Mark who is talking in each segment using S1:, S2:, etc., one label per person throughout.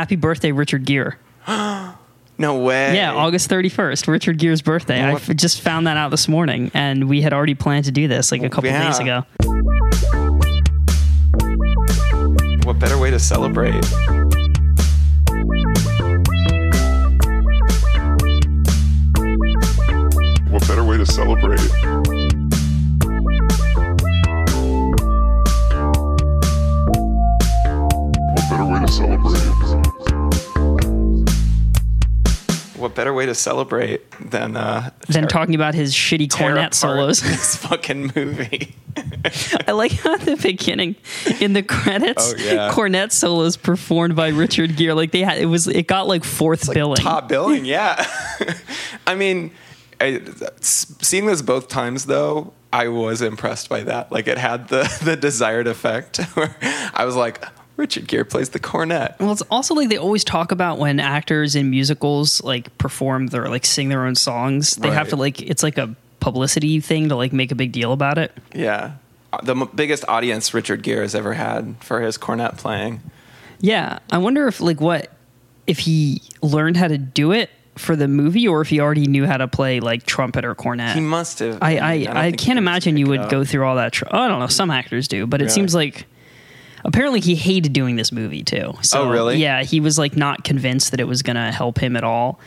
S1: Happy birthday, Richard Gere.
S2: No way.
S1: Yeah, August 31st, Richard Gere's birthday. I
S2: What?
S1: f- just found that out this morning, and we had already planned to do this like a oh, couple
S2: Yeah.
S1: days ago.
S2: What better way to celebrate?
S3: What better way to celebrate? What better way to celebrate?
S2: Better way to celebrate than uh, tear-
S1: talking about his shitty cornet solos.
S2: This fucking movie.
S1: I like how at the beginning, in the credits,
S2: Oh, yeah.
S1: cornet solos performed by Richard Gere. Like they had, it was, it got like fourth billing.
S2: Top billing, yeah. I mean, I, seeing this both times though, I was impressed by that. Like it had the the desired effect. Where I was like, Richard Gere plays the cornet.
S1: Well, it's also like they always talk about when actors in musicals like perform their like sing their own songs. They have to like it's like a publicity thing to like make a big deal about it.
S2: Yeah, the m- biggest audience Richard Gere has ever had for his cornet playing.
S1: Yeah, I wonder if like what if he learned how to do it for the movie or if he already knew how to play like trumpet or cornet.
S2: He must have.
S1: I
S2: mean,
S1: I, I, can't
S2: he can just
S1: imagine you would go through all that. Tr- oh, I don't know. Some actors do, but it
S2: Really?
S1: seems like apparently he hated doing this movie too. So,
S2: Oh, really?
S1: Yeah, he was like not convinced that it was gonna help him at all.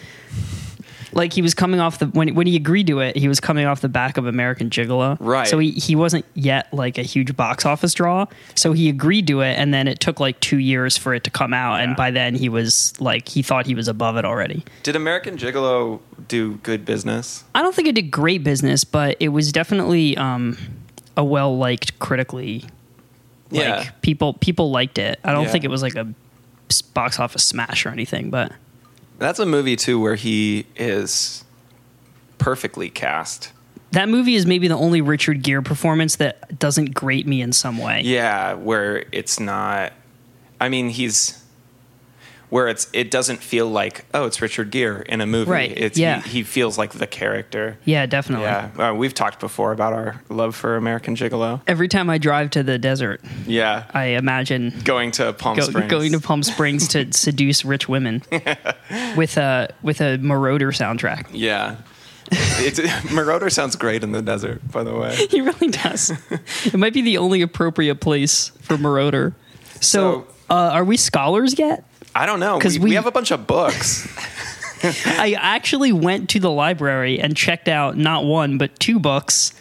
S1: Like he was coming off the when when he agreed to it, he was coming off the back of American Gigolo.
S2: Right.
S1: So he he wasn't yet like a huge box office draw. So he agreed to it, and then it took like two years for it to come out, and by then he was like he thought he was above it already.
S2: Did American Gigolo do good business?
S1: I don't think it did great business, but it was definitely um, a well liked critically. Like
S2: Yeah.
S1: people people liked it. I don't
S2: Yeah.
S1: think it was like a s- box office smash or anything, but
S2: That's a movie too where he is perfectly cast.
S1: that movie is maybe the only Richard Gere performance that doesn't grate me in some way.
S2: Yeah, where it's not. I mean, he's where it's it doesn't feel like oh, it's Richard Gere in a movie.
S1: Right,
S2: It's
S1: yeah.
S2: he, he feels like the character.
S1: Yeah, definitely.
S2: Yeah, uh, we've talked before about our love for American Gigolo.
S1: Every time I drive to the desert,
S2: Yeah,
S1: I imagine
S2: going to Palm
S1: go,
S2: Springs.
S1: going to Palm Springs to seduce rich women with a with a Moroder soundtrack.
S2: yeah. It's, Moroder sounds great in the desert, by the way.
S1: He really does. it might be the only appropriate place for Moroder. So,
S2: So-
S1: uh, are we scholars yet?
S2: I don't know
S1: 'Cause
S2: we, we
S1: we-
S2: have a bunch of books.
S1: I actually went to the library and checked out not one but two books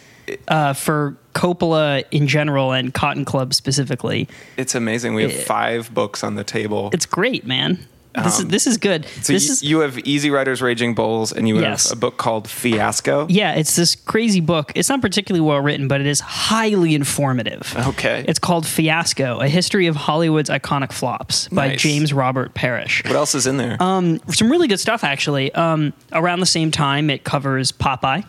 S1: uh, for Coppola in general and Cotton Club specifically.
S2: It's amazing. We have five books on the table.
S1: It's great, man. This is this is good.
S2: Um, so
S1: this
S2: y-
S1: is
S2: you have Easy Riders, Raging Bulls, and you
S1: Yes.
S2: have a book called Fiasco.
S1: yeah, it's this crazy book. It's not particularly well written, but it is highly informative.
S2: Okay.
S1: It's called Fiasco: A History of Hollywood's Iconic Flops by
S2: Nice.
S1: James Robert Parrish.
S2: what else is in there?
S1: Um, some really good stuff actually. Um, around the same time, it covers Popeye,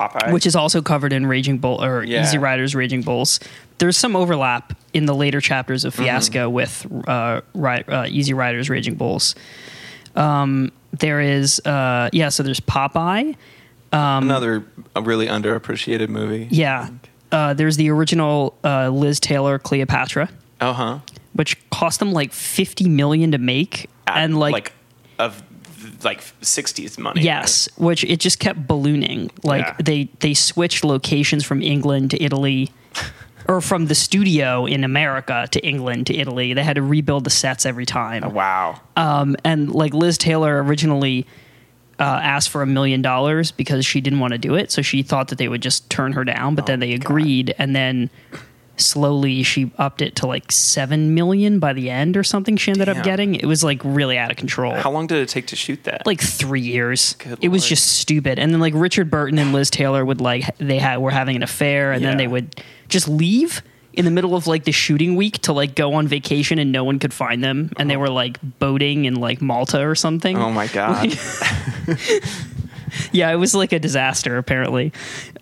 S2: Popeye.
S1: which is also covered in Raging Bull or
S2: Yeah.
S1: Easy Riders Raging Bulls. There's some overlap in the later chapters
S2: Mm-hmm.
S1: of Fiasco with uh, ri- uh, Easy Riders Raging Bulls. Um, there is uh, yeah, so there's Popeye.
S2: Another really underappreciated movie.
S1: Yeah, uh, there's the original uh, Liz Taylor Cleopatra,
S2: Uh huh.
S1: which cost them like 50 million to make, and like
S2: of like sixties money.
S1: Yes, which it just kept ballooning. Like
S2: Yeah.
S1: they they switched locations from England to Italy, or from the studio in America to England to Italy. They had to rebuild the sets every time.
S2: right? Wow.
S1: Um, and like Liz Taylor originally uh, asked for a million dollars because she didn't want to do it, so she thought that they would just turn her down. But then they agreed, and then slowly she upped it to like seven million by the end or something. She ended
S2: Damn.
S1: up getting it was like really out of control
S2: How long did it take to shoot that?
S1: like three years.
S2: Good
S1: it was just stupid. And then like Richard Burton and Liz Taylor would like they had were having an affair, and then they would just leave in the middle of like the shooting week to like go on vacation, and no one could find them, and they oh. were like boating in like Malta or something.
S2: oh my god.
S1: Yeah, it was like a disaster apparently.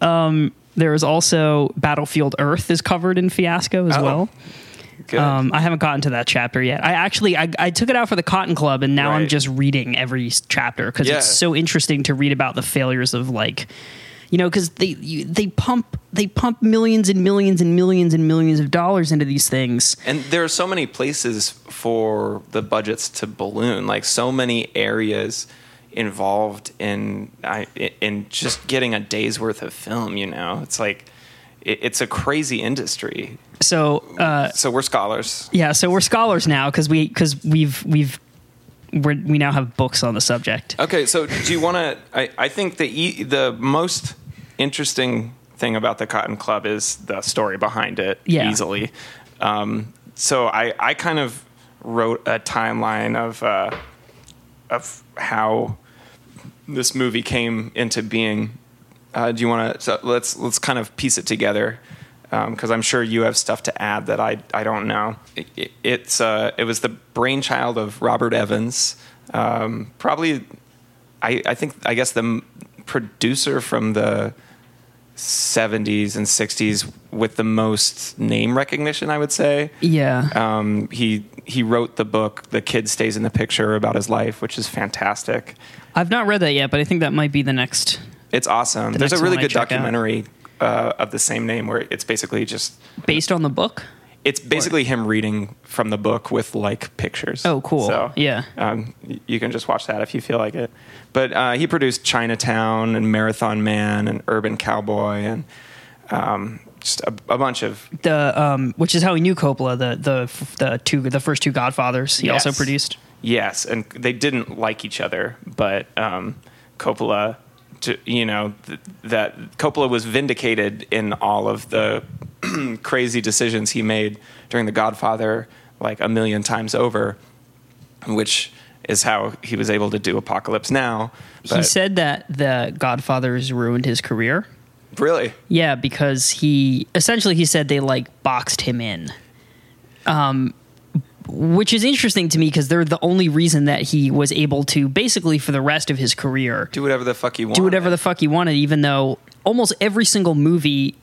S1: Um, there was also Battlefield Earth is covered in Fiasco as
S2: Oh.
S1: well. Um, I haven't gotten to that chapter yet. I actually I, I took it out for the Cotton Club, and now I'm just reading every chapter because
S2: Yeah.
S1: it's so interesting to read about the failures of like, You know, because they you, they pump they pump millions and millions and millions and millions of dollars into these things.
S2: And there are so many places for the budgets to balloon, like so many areas involved in I- in just getting a day's worth of film. You know, it's like it, it's a crazy industry.
S1: So uh,
S2: So we're scholars.
S1: yeah, so we're scholars now because we because we've we've we're, we now have books on the subject.
S2: Okay, so do you want to? I, I think the e, the most interesting thing about the Cotton Club is the story behind it.
S1: Yeah.
S2: easily. Um, so I I kind of wrote a timeline of uh, of how this movie came into being. Uh, do you want to? So let's let's kind of piece it together because I'm sure you have stuff to add that I I don't know. It, it, it's uh, it was the brainchild of Robert Evans, um, probably. I I think I guess the m- producer from the 70s and 60s with the most name recognition, I would say.
S1: Yeah,
S2: Um, he he wrote the book "The Kid Stays in the Picture" about his life, which is fantastic.
S1: I've not read that yet, but I think that might be the next.
S2: It's awesome.
S1: The
S2: There's a really good documentary uh, of the same name where it's basically just
S1: Based on the book.
S2: it's basically him reading from the book with like pictures.
S1: Oh, cool.
S2: So,
S1: Yeah.
S2: um, you can just watch that if you feel like it. But uh, he produced Chinatown and Marathon Man and Urban Cowboy and um, just a, a bunch of
S1: The um, which is how he knew Coppola. The the the two the first two Godfathers. He also produced.
S2: Yes, and they didn't like each other, but um, Coppola, to, you know, th- that Coppola was vindicated in all of the crazy decisions he made during The Godfather, like a million times over, which is how he was able to do Apocalypse Now.
S1: he said that the Godfathers ruined his career.
S2: really,
S1: Yeah, because he essentially he said they like boxed him in. Um which is interesting to me because they're the only reason that he was able to basically for the rest of his career
S2: do whatever the fuck he want.
S1: do whatever the fuck he wanted even though almost every single movie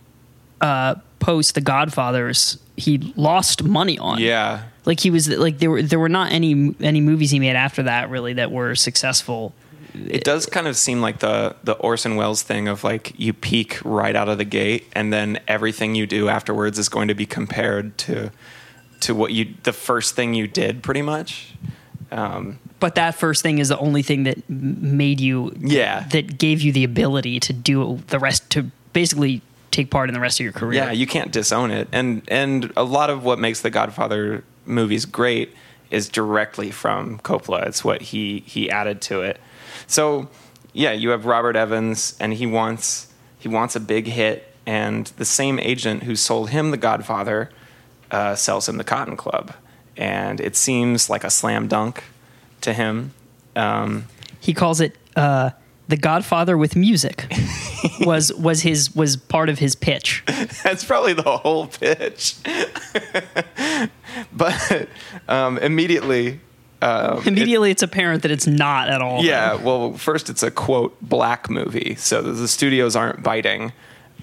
S1: uh post the Godfathers he lost money on.
S2: Yeah.
S1: Like he was like there were there were not any any movies he made after that really that were successful.
S2: It does kind of seem like the the Orson Welles thing of like you peak right out of the gate, and then everything you do afterwards is going to be compared to to what you the first thing you did, pretty much. Um,
S1: But that first thing is the only thing that made you
S2: Yeah.
S1: that gave you the ability to do the rest to basically take part in the rest of your career.
S2: yeah, you can't disown it, and and a lot of what makes the Godfather movies great is directly from Coppola. It's what he he added to it. So yeah, you have Robert Evans, and he wants he wants a big hit, and the same agent who sold him The Godfather uh, sells him The Cotton Club, and it seems like a slam dunk to him. Um,
S1: he calls it uh, the Godfather with music. was was his was part of his pitch.
S2: That's probably the whole pitch. but um, immediately, um, it-
S1: Immediately, it's apparent that it's not at all.
S2: yeah. Well, first it's a quote black movie, so the studios aren't biting.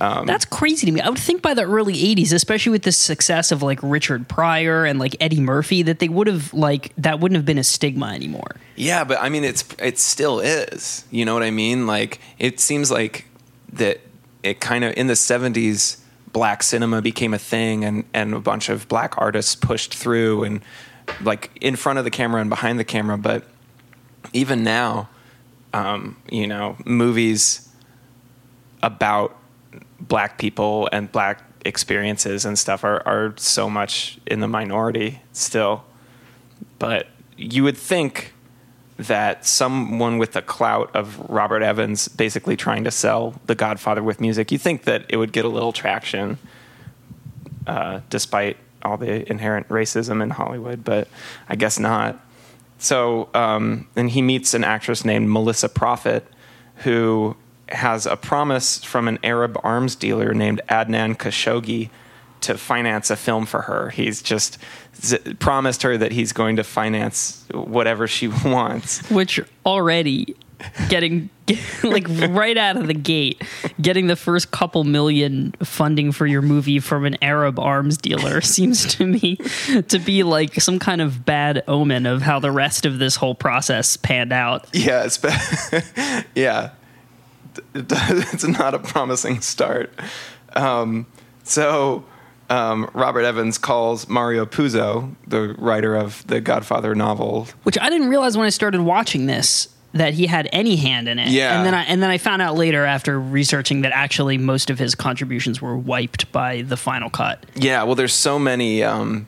S2: Um,
S1: That's crazy to me. I would think by the early '80s, especially with the success of like Richard Pryor and like Eddie Murphy, that they would have like that wouldn't have been a stigma anymore.
S2: yeah, but I mean, it's it still is. You know what I mean? Like it seems like that it kind of in the '70s, black cinema became a thing, and and a bunch of black artists pushed through and like in front of the camera and behind the camera, but even now, um, you know, movies about black people and black experiences and stuff are, are so much in the minority still. But you would think that someone with the clout of Robert Evans basically trying to sell The Godfather with music, you think that it would get a little traction uh, despite all the inherent racism in Hollywood, but I guess not. So, um, and he meets an actress named Melissa Prophet, who has a promise from an Arab arms dealer named Adnan Khashoggi to finance a film for her. He's just z- promised her that he's going to finance whatever she wants.
S1: Which already getting like right out of the gate, getting the first couple million funding for your movie from an Arab arms dealer seems to me to be like some kind of bad omen of how the rest of this whole process panned out.
S2: Yeah, it's be- yeah. it's not a promising start. Um, so um, Robert Evans calls Mario Puzo, the writer of the Godfather novel.
S1: Which I didn't realize when I started watching this that he had any hand in it.
S2: Yeah.
S1: And then I and then I found out later after researching that actually most of his contributions were wiped by the final cut.
S2: Yeah, well, there's so many. Um,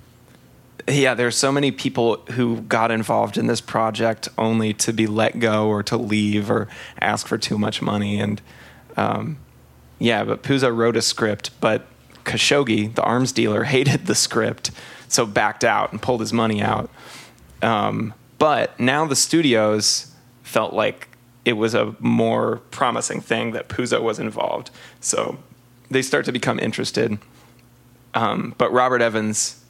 S2: yeah, there's so many people who got involved in this project only to be let go or to leave or ask for too much money. And um, yeah, but Puzo wrote a script, but Khashoggi, the arms dealer, hated the script, so backed out and pulled his money out. Um, but now the studios felt like it was a more promising thing that Puzo was involved. So they start to become interested. Um, but Robert Evans,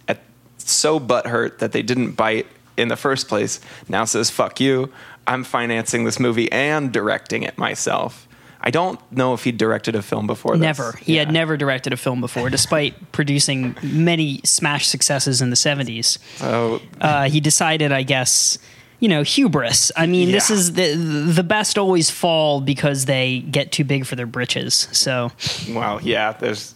S2: so butthurt that they didn't bite in the first place, now says, fuck you. I'm financing this movie and directing it myself. I don't know if he directed a film before this.
S1: Never. He had never directed a film before, despite producing many smash successes in the 70s.
S2: So
S1: Uh, he decided, I guess, you know, hubris. I mean, this is the the best always fall because they get too big for their britches. So
S2: Well, yeah, there's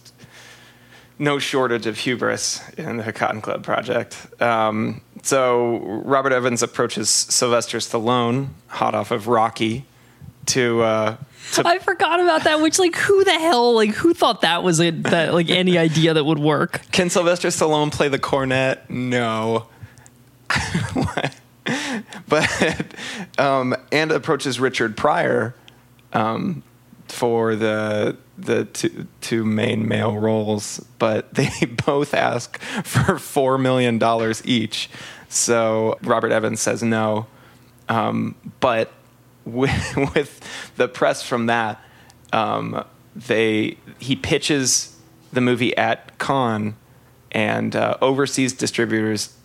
S2: no shortage of hubris in the Cotton Club project. Um, so Robert Evans approaches Sylvester Stallone, hot off of Rocky, to uh, to
S1: I forgot about that. Which, like, who the hell, like, who thought that was it? That like any idea that would work?
S2: can Sylvester Stallone play the cornet? No. but um, and approaches Richard Pryor um, for the the two, two main male roles, but they both ask for four million dollars each. So Robert Evans says no, um, but with, with the press from that, um, they he pitches the movie at Cannes, and uh, overseas distributors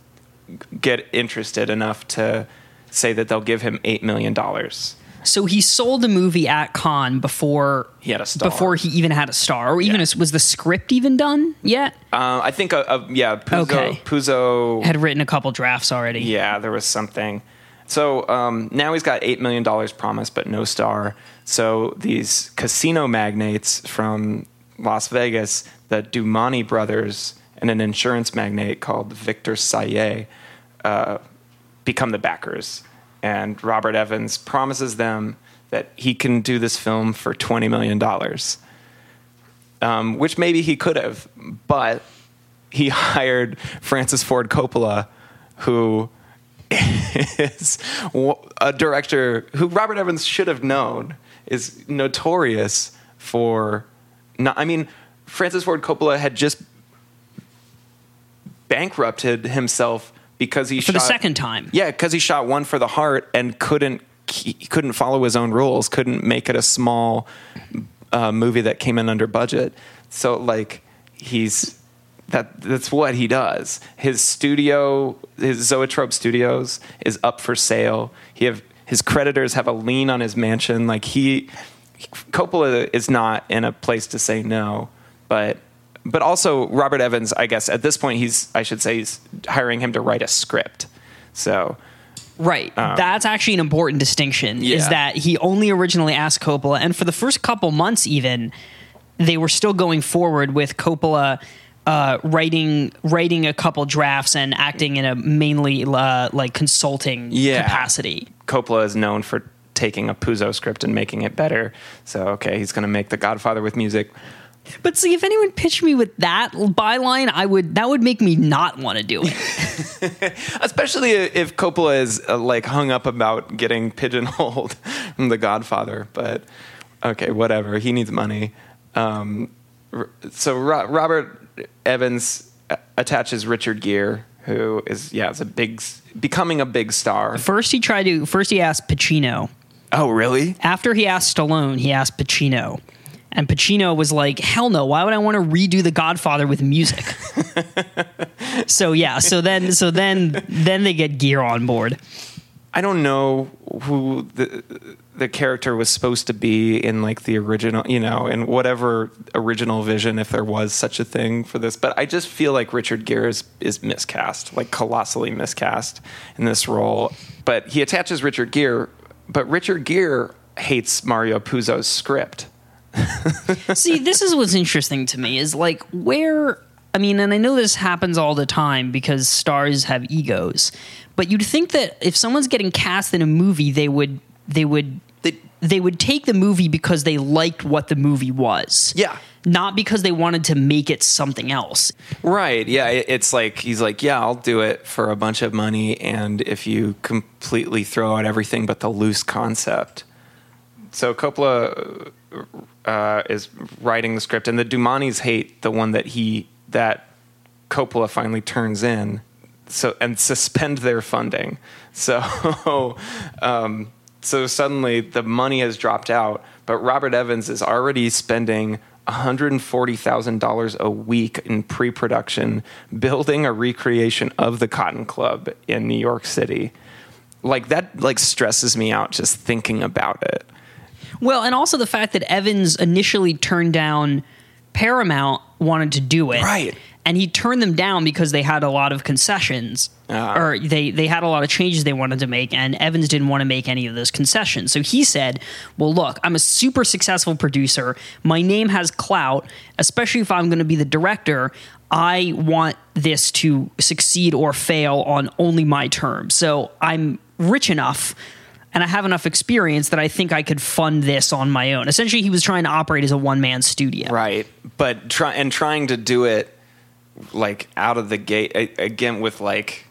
S2: get interested enough to say that they'll give him eight million dollars.
S1: So he sold the movie at Cannes before
S2: He had a star.
S1: before he even had a star, or even
S2: Yeah.
S1: as, was the script even done yet?
S2: Uh, I think, uh, uh, yeah, Puzo,
S1: Okay.
S2: Puzo
S1: Had written a couple drafts already.
S2: Yeah, there was something. So um, now he's got $8 million promised, but no star. So these casino magnates from Las Vegas, the Doumani brothers, and an insurance magnate called Victor Sayyah, uh, become the backers. And Robert Evans promises them that he can do this film for $20 million, um, which maybe he could have, but he hired Francis Ford Coppola, who is a director who Robert Evans should have known is notorious for not. I mean, Francis Ford Coppola had just bankrupted himself because he
S1: For the second time.
S2: Yeah, because he shot one for the heart and couldn't he couldn't follow his own rules, couldn't make it a small uh, movie that came in under budget. So like he's that that's what he does. His studio, his Zoetrope Studios, is up for sale. He have his creditors have a lien on his mansion. Like he, Coppola is not in a place to say no, but but also Robert Evans. I guess at this point he's I should say he's hiring him to write a script. So
S1: Right. That's actually an important distinction. Is
S2: Um,
S1: that he only originally asked Coppola, and for the first couple months, even they were still going forward with Coppola uh, writing writing a couple drafts and acting in a mainly uh, like consulting
S2: Yeah.
S1: capacity.
S2: Coppola is known for taking a Puzo script and making it better. So okay, he's going to make The Godfather with music.
S1: But see, if anyone pitched me with that byline, I would that would make me not want to do it.
S2: Especially if Coppola is uh, like hung up about getting pigeonholed from The Godfather. But okay, whatever. He needs money. Um, so Ro- Robert Evans uh, attaches Richard Gere, who is yeah, is a big, becoming a big star.
S1: First, he tried to. First, he asked Pacino.
S2: Oh, really?
S1: After he asked Stallone, he asked Pacino. And Pacino was like, hell no, why would I want to redo The Godfather with music? so yeah, so then so then then they get Gere on board.
S2: I don't know who the the character was supposed to be in like the original, you know, in whatever original vision, if there was such a thing for this. But I just feel like Richard Gere is, is miscast, like colossally miscast in this role. But he attaches Richard Gere, but Richard Gere hates Mario Puzo's script.
S1: See, this is what's interesting to me is like where I mean, and I know this happens all the time because stars have egos, but you'd think that if someone's getting cast in a movie, they would they would
S2: They-
S1: they would take the movie because they liked what the movie was.
S2: Yeah.
S1: Not because they wanted to make it something else.
S2: Right. Yeah. it- It's like he's like, yeah, I'll do it for a bunch of money, and if you completely throw out everything but the loose concept. So Coppola uh, is writing the script, and the Doumanis hate the one that he that Coppola finally turns in, so and suspend their funding. So, um, so suddenly the money has dropped out, but Robert Evans is already spending $140,000 a week in pre-production building a recreation of the Cotton Club in New York City. Like that like stresses me out just thinking about it.
S1: Well, and also the fact that Evans initially turned down Paramount wanted to do it.
S2: Right.
S1: And he turned them down because they had a lot of concessions.
S2: Ah.
S1: or they, they had a lot of changes they wanted to make, and Evans didn't want to make any of those concessions. So he said, Well, look, I'm a super successful producer. My name has clout, especially if I'm going to be the director. I want this to succeed or fail on only my terms. So I'm rich enough and I have enough experience that I think I could fund this on my own. Essentially, he was trying to operate as a one man studio.
S2: Right. But try and trying to do it like out of the gate again with like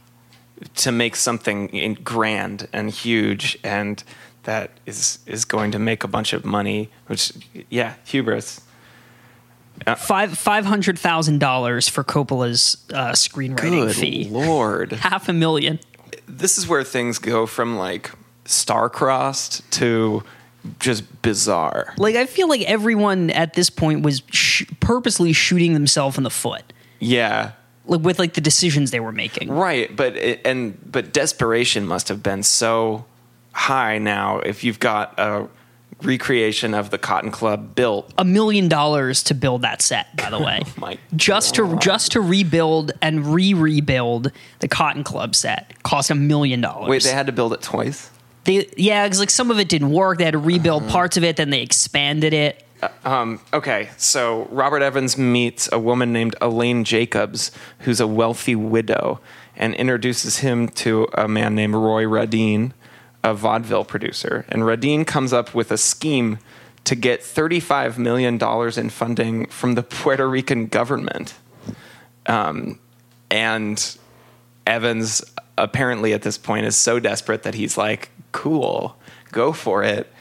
S2: to make something grand and huge and that is is going to make a bunch of money which yeah hubris
S1: Five five hundred thousand dollars for Coppola's uh, screenwriting
S2: good
S1: fee.
S2: lord
S1: Half a million.
S2: this is where things go from like star-crossed to just bizarre
S1: Like I feel like everyone at this point was sh- purposely shooting themselves in the foot,
S2: yeah
S1: like with like the decisions they were making.
S2: Right, but it, and but desperation must have been so high now if you've got a recreation of the Cotton Club built.
S1: A million dollars to build that set, by the way.
S2: Oh my
S1: just to just to rebuild and re-rebuild the Cotton Club set cost a million dollars.
S2: Wait, they had to build it twice.
S1: They, yeah, because like some of it didn't work. They had to rebuild
S2: Uh-huh.
S1: parts of it, then they expanded it.
S2: Okay, so Robert Evans meets a woman named Elaine Jacobs, who's a wealthy widow, and introduces him to a man named Roy Radine, a vaudeville producer. And Radine comes up with a scheme to get $35 million in funding from the Puerto Rican government. Um, and Evans apparently at this point is so desperate that he's like, cool, go for it.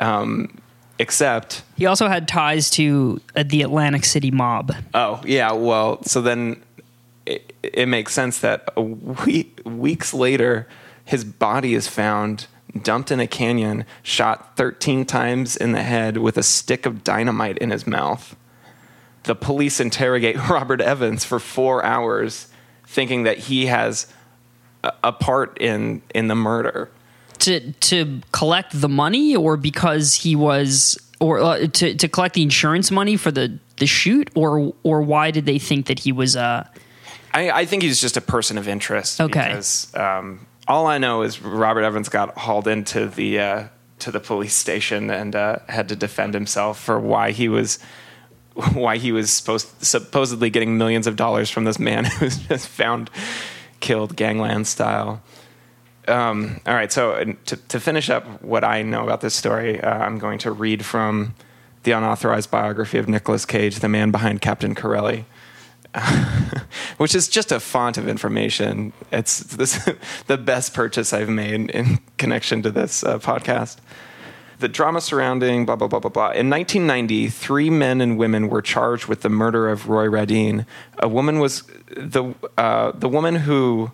S2: Um, except
S1: He also had ties to uh, the Atlantic City mob.
S2: Oh yeah, well, so then it, it makes sense that a week, weeks later, his body is found dumped in a canyon, shot 13 times in the head with a stick of dynamite in his mouth. The police interrogate Robert Evans for four hours, thinking that he has a, a part in in the murder.
S1: To to collect the money or because he was or uh, to to collect the insurance money for the the shoot or or why did they think that he was uh
S2: I, I think he's just a person of interest.
S1: Okay.
S2: Because um, all I know is Robert Evans got hauled into the uh, to the police station and uh, had to defend himself for why he was why he was supposed supposedly getting millions of dollars from this man who was just found killed gangland style. Um, all right, so uh, to, to finish up what I know about this story, uh, I'm going to read from the unauthorized biography of Nicolas Cage, the man behind Captain Corelli which is just a font of information. It's this, the best purchase I've made in connection to this uh, podcast. The drama surrounding blah blah blah blah blah. In 1990, three men and women were charged with the murder of Roy Radin. A woman was the uh, the woman who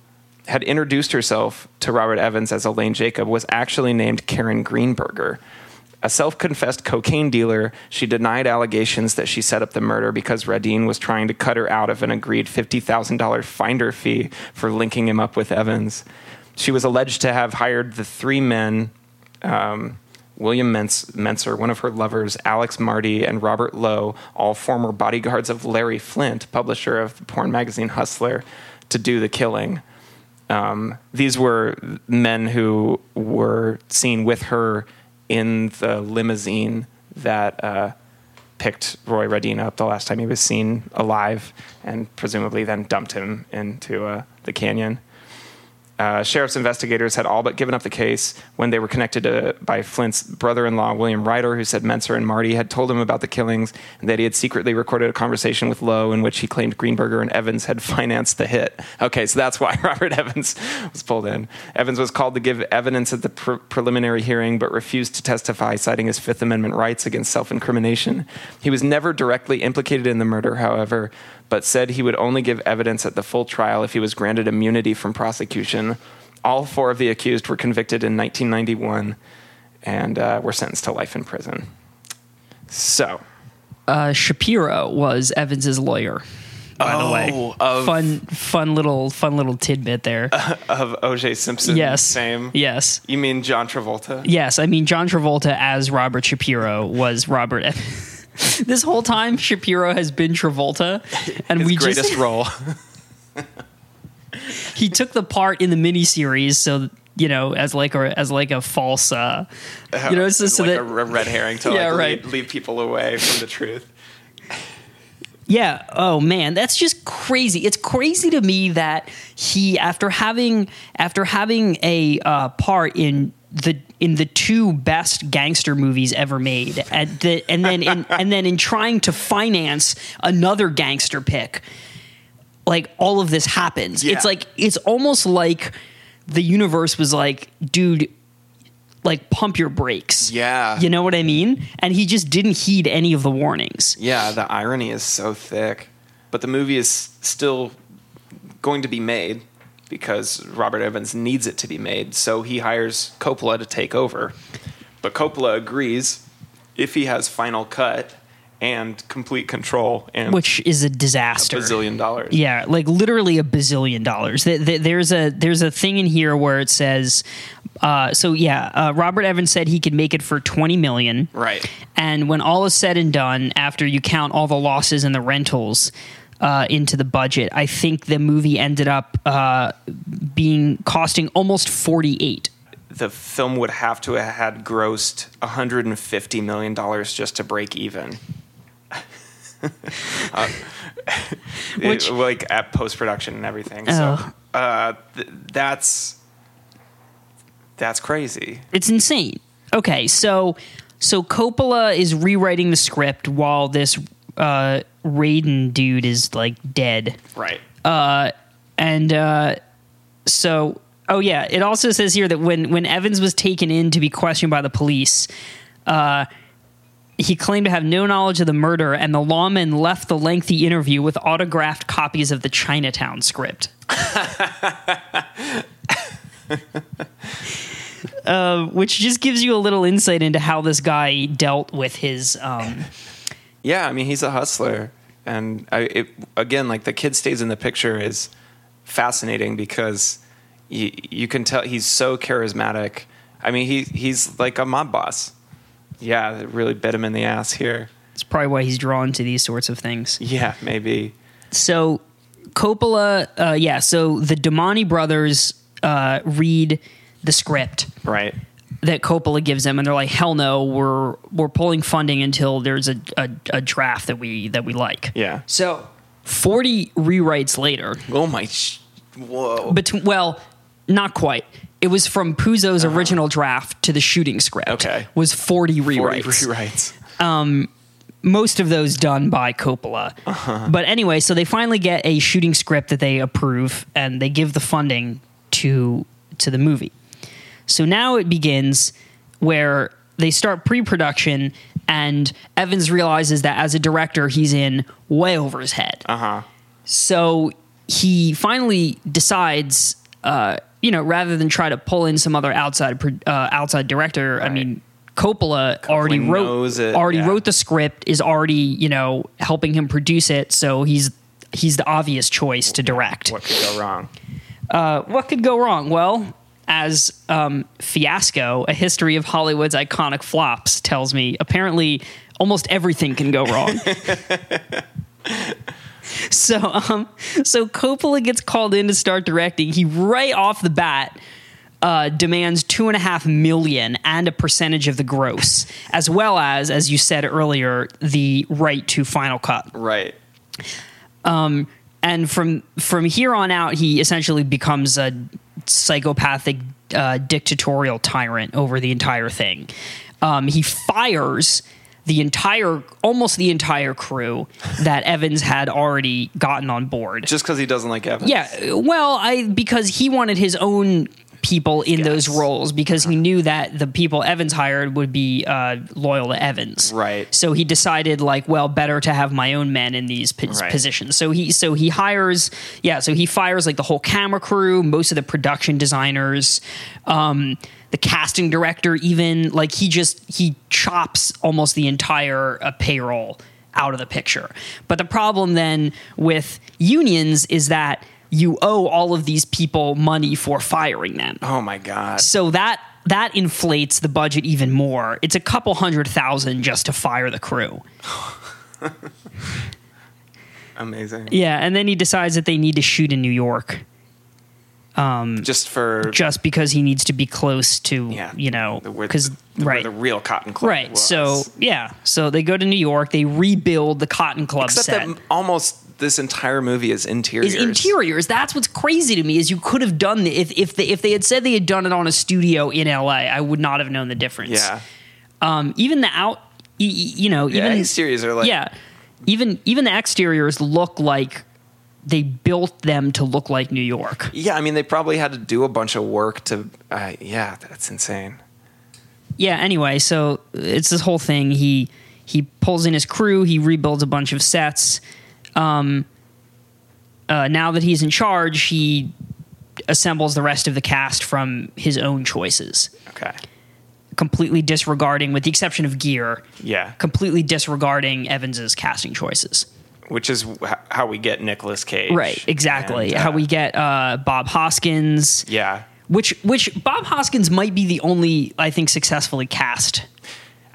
S2: had introduced herself to Robert Evans as Elaine Jacob was actually named Karen Greenberger. A self confessed cocaine dealer, she denied allegations that she set up the murder because Radine was trying to cut her out of an agreed $50,000 finder fee for linking him up with Evans. She was alleged to have hired the three men um, William Mentzer, one of her lovers, Alex Marti, and Robert Lowe, all former bodyguards of Larry Flynt, publisher of the porn magazine Hustler, to do the killing. Um, these were men who were seen with her in the limousine that uh, picked Roy Radina up the last time he was seen alive, and presumably then dumped him into uh, the canyon. Uh, sheriff's investigators had all but given up the case when they were connected to, by Flynt's brother-in-law, William Rider, who said Mentzer and Marti had told him about the killings and that he had secretly recorded a conversation with Lowe in which he claimed Greenberger and Evans had financed the hit. Okay, so that's why Robert Evans was pulled in. Evans was called to give evidence at the pre- preliminary hearing, but refused to testify, citing his Fifth Amendment rights against self-incrimination. He was never directly implicated in the murder, however, but said he would only give evidence at the full trial if he was granted immunity from prosecution. All four of the accused were convicted in 1991 and uh, were sentenced to life in prison. So,
S1: Uh, Shapiro was Evans's lawyer. By the way,
S2: Oh, of-
S1: fun, fun little, fun little tidbit there.
S2: of O.J. Simpson,
S1: yes,
S2: same.
S1: Yes,
S2: You mean John Travolta?
S1: yes. I mean, John Travolta as Robert Shapiro was Robert. Evans. this whole time, Shapiro has been Travolta, and
S2: His
S1: we
S2: greatest
S1: just
S2: role.
S1: he took the part in the miniseries, so you know, as like a as like a false, uh, you know, so,
S2: It's
S1: so
S2: like
S1: that
S2: a red herring to
S1: Yeah,
S2: like
S1: right.
S2: lead, lead people away from the truth.
S1: Yeah. Oh man, that's just crazy. It's crazy to me that he, after having after having a uh, part in the in the two best gangster movies ever made, at the, and then in, and then in trying to finance another gangster pick, like all of this happens.
S2: Yeah.
S1: It's like it's almost like the universe was like, dude. Like pump your brakes.
S2: Yeah.
S1: You know what I mean? And he just didn't heed any of the warnings.
S2: Yeah, the irony is so thick. But the movie is still going to be made because Robert Evans needs it to be made. So he hires Coppola to take over. But Coppola agrees if he has final cut and complete control and
S1: which is a
S2: a
S1: disaster.
S2: bazillion dollars.
S1: Yeah, like literally a bazillion dollars. Th- th- There's a there's a thing in here where it says, uh, so yeah, uh, Robert Evans said he could make it for twenty million.
S2: Right.
S1: And when all is said and done, after you count all the losses and the rentals uh, into the budget, I think the movie ended up uh, being costing almost forty eight.
S2: The film would have to have had grossed $150 million just to break even. Uh, it-
S1: Which-
S2: like at post production and everything. So
S1: Oh.
S2: uh, th- that's that's crazy.
S1: It's insane. Okay, so so Coppola is rewriting the script while this uh, Raiden dude is like dead.
S2: Right.
S1: Uh, and uh, so oh yeah it also says here that when when evans was taken in to be questioned by the police uh, he claimed to have no knowledge of the murder and the lawman left the lengthy interview with autographed copies of the chinatown script uh, which just gives you a little insight into how this guy dealt with his um,
S2: yeah, I mean he's a hustler, and I, it, again, like the kid stays in the picture is fascinating because you, you can tell he's so charismatic. I mean, he he's like a mob boss. Yeah, it really bit him in the ass here.
S1: it's probably why he's drawn to these sorts of things
S2: Yeah, maybe.
S1: so Coppola, uh, yeah. So the Doumani brothers uh, read the script
S2: Right.
S1: That Coppola gives them, and they're like, "Hell no, we're we're pulling funding until there's a, a, a draft that we that we like."
S2: Yeah.
S1: So forty rewrites later,
S2: Oh my. Sh- whoa.
S1: between well, not quite. It was from Puzo's original draft to the shooting script.
S2: Uh-huh. Okay.
S1: was forty rewrites.
S2: 40
S1: rewrites
S2: rewrites.
S1: most of those done by Coppola.
S2: Uh-huh.
S1: But anyway, so they finally get a shooting script that they approve and they give the funding to to the movie. So now it begins where they start pre-production and Evans realizes that as a director he's in way over his head.
S2: Uh huh.
S1: So he finally decides, uh, you know, rather than try to pull in some other outside uh, outside director, I mean, Coppola, already wrote
S2: it,
S1: already
S2: yeah.
S1: wrote the script, is already you know helping him produce it, so he's he's the obvious choice to direct.
S2: What could go wrong?
S1: Uh, what could go wrong? Well. As um, Fiasco, a history of Hollywood's iconic flops, tells me, apparently almost everything can go wrong. So, um, so Coppola gets called in to start directing. He right off the bat uh, demands two and a half million and a percentage of the gross, as well as, as you said earlier, the right to final cut.
S2: Right.
S1: And from from here on out, he essentially becomes a psychopathic, uh, dictatorial tyrant over the entire thing. Um, he fires the entire, almost the entire crew that Evans had already gotten on board.
S2: Just because he doesn't like Evans.
S1: Yeah, well, I because he wanted his own people in those roles because he knew that the people Evans hired would be uh, loyal to Evans.
S2: Right.
S1: So he decided like, well, better to have my own men in these pos-
S2: Right.
S1: positions. So he so he hires yeah, so he fires like the whole camera crew, most of the production designers, um, the casting director, even like he just he chops almost the entire uh, payroll out of the picture. But the problem then with unions is that you owe all of these people money for firing them.
S2: Oh my god.
S1: So that that inflates the budget even more. It's a couple hundred thousand just to fire the crew.
S2: Amazing.
S1: Yeah, and then he decides that they need to shoot in New York Um,
S2: Just for
S1: just because he needs to be close to,
S2: yeah,
S1: you know,
S2: the-
S1: because
S2: the, the- where
S1: right,
S2: the real Cotton Club.
S1: right.
S2: was.
S1: So yeah, so they go to New York. They rebuild the Cotton Club
S2: except
S1: set.
S2: that almost this entire movie is interiors.
S1: is interiors. That's what's crazy to me is you could have done the, if if they, if they had said they had done it on a studio in L.A. I would not have known the difference.
S2: Yeah.
S1: Um, even the out, you know,
S2: Yeah.
S1: even
S2: Interiors are like.
S1: yeah, even even the exteriors look like they built them to look like New York.
S2: Yeah, I mean, they probably had to do a bunch of work to. Uh, yeah, that's insane.
S1: Yeah. Anyway, so it's this whole thing. He he pulls in his crew. He rebuilds a bunch of sets. Um, uh, now that he's in charge, he assembles the rest of the cast from his own choices,
S2: Okay.
S1: completely disregarding, with the exception of Gere,
S2: Yeah,
S1: completely disregarding Evans's casting choices.
S2: which is wh- how we get Nicolas Cage.
S1: Right, exactly.
S2: And, uh,
S1: How we get uh, Bob Hoskins,
S2: Yeah,
S1: which which Bob Hoskins might be the only I think successfully cast.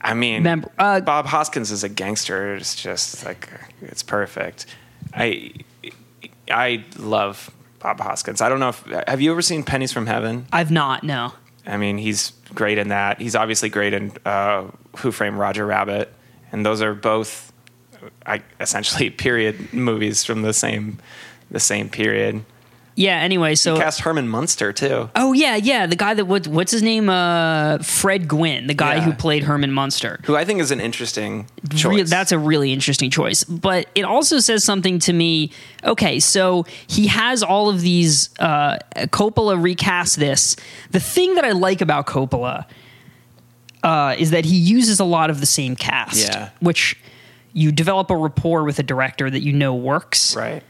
S2: I mean,
S1: Member- uh,
S2: Bob Hoskins is a gangster. It's just like it's perfect. I I love Bob Hoskins. I don't know if have you ever seen Pennies from Heaven?
S1: I've not no.
S2: I mean, he's great in that. He's obviously great in uh, Who Framed Roger Rabbit, and those are both, I, essentially period movies from the same the same period.
S1: Yeah. Anyway, so
S2: Cast Herman Munster too.
S1: oh yeah, yeah, the guy that what, what's his name? Uh, Fred Gwynne, the guy
S2: Yeah.
S1: who played Herman Munster.
S2: who I think is an interesting choice.
S1: Re- that's a really interesting choice. But it also says something to me. Okay, so he has all of these. Uh, Coppola recast this. The thing that I like about Coppola uh, is that he uses a lot of the same cast,
S2: Yeah.
S1: which you develop a rapport with a director that you know works.
S2: right.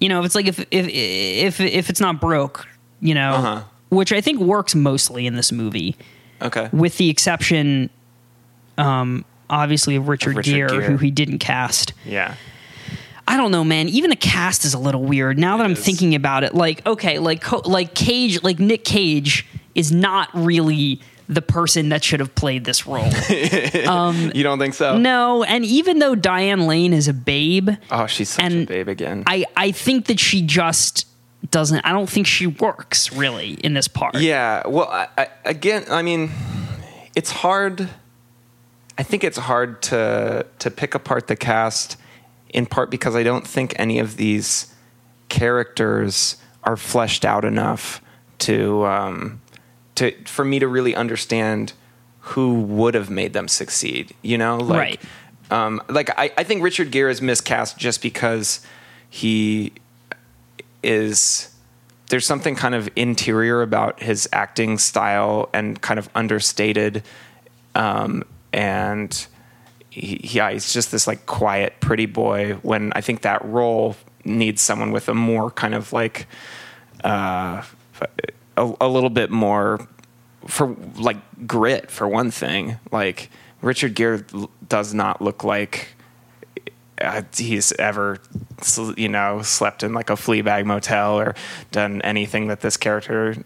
S1: You know, if it's like if if if if it's not broke, you know,
S2: Uh-huh.
S1: which I think works mostly in this movie
S2: Okay.
S1: with the exception, um, obviously of Richard,
S2: Richard
S1: Gere,
S2: Gere.
S1: who he didn't cast.
S2: Yeah.
S1: I don't know, man. Even the cast is a little weird now that I'm
S2: is.
S1: thinking about it. Like, okay, like like Cage, like Nick Cage is not really the person that should have played this role.
S2: you don't think so?
S1: no, and even though Diane Lane is a babe,
S2: Oh, she's such a babe again.
S1: I I think that she just doesn't. I don't think she works really in this part.
S2: Yeah. Well, I, I, again, I mean, it's hard. I think it's hard to to pick apart the cast, in part because I don't think any of these characters are fleshed out enough to um, to for me to really understand who would have made them succeed. You know, like,
S1: Right.
S2: Um, like I, I think Richard Gere is miscast just because he is there's something kind of interior about his acting style and kind of understated um, and he, yeah he's just this like quiet pretty boy when i think that role needs someone with a more kind of like uh, a, a little bit more for like grit for one thing. Like richard gere does not look like uh, he's ever you know slept in like a Fleabag motel or done anything that this character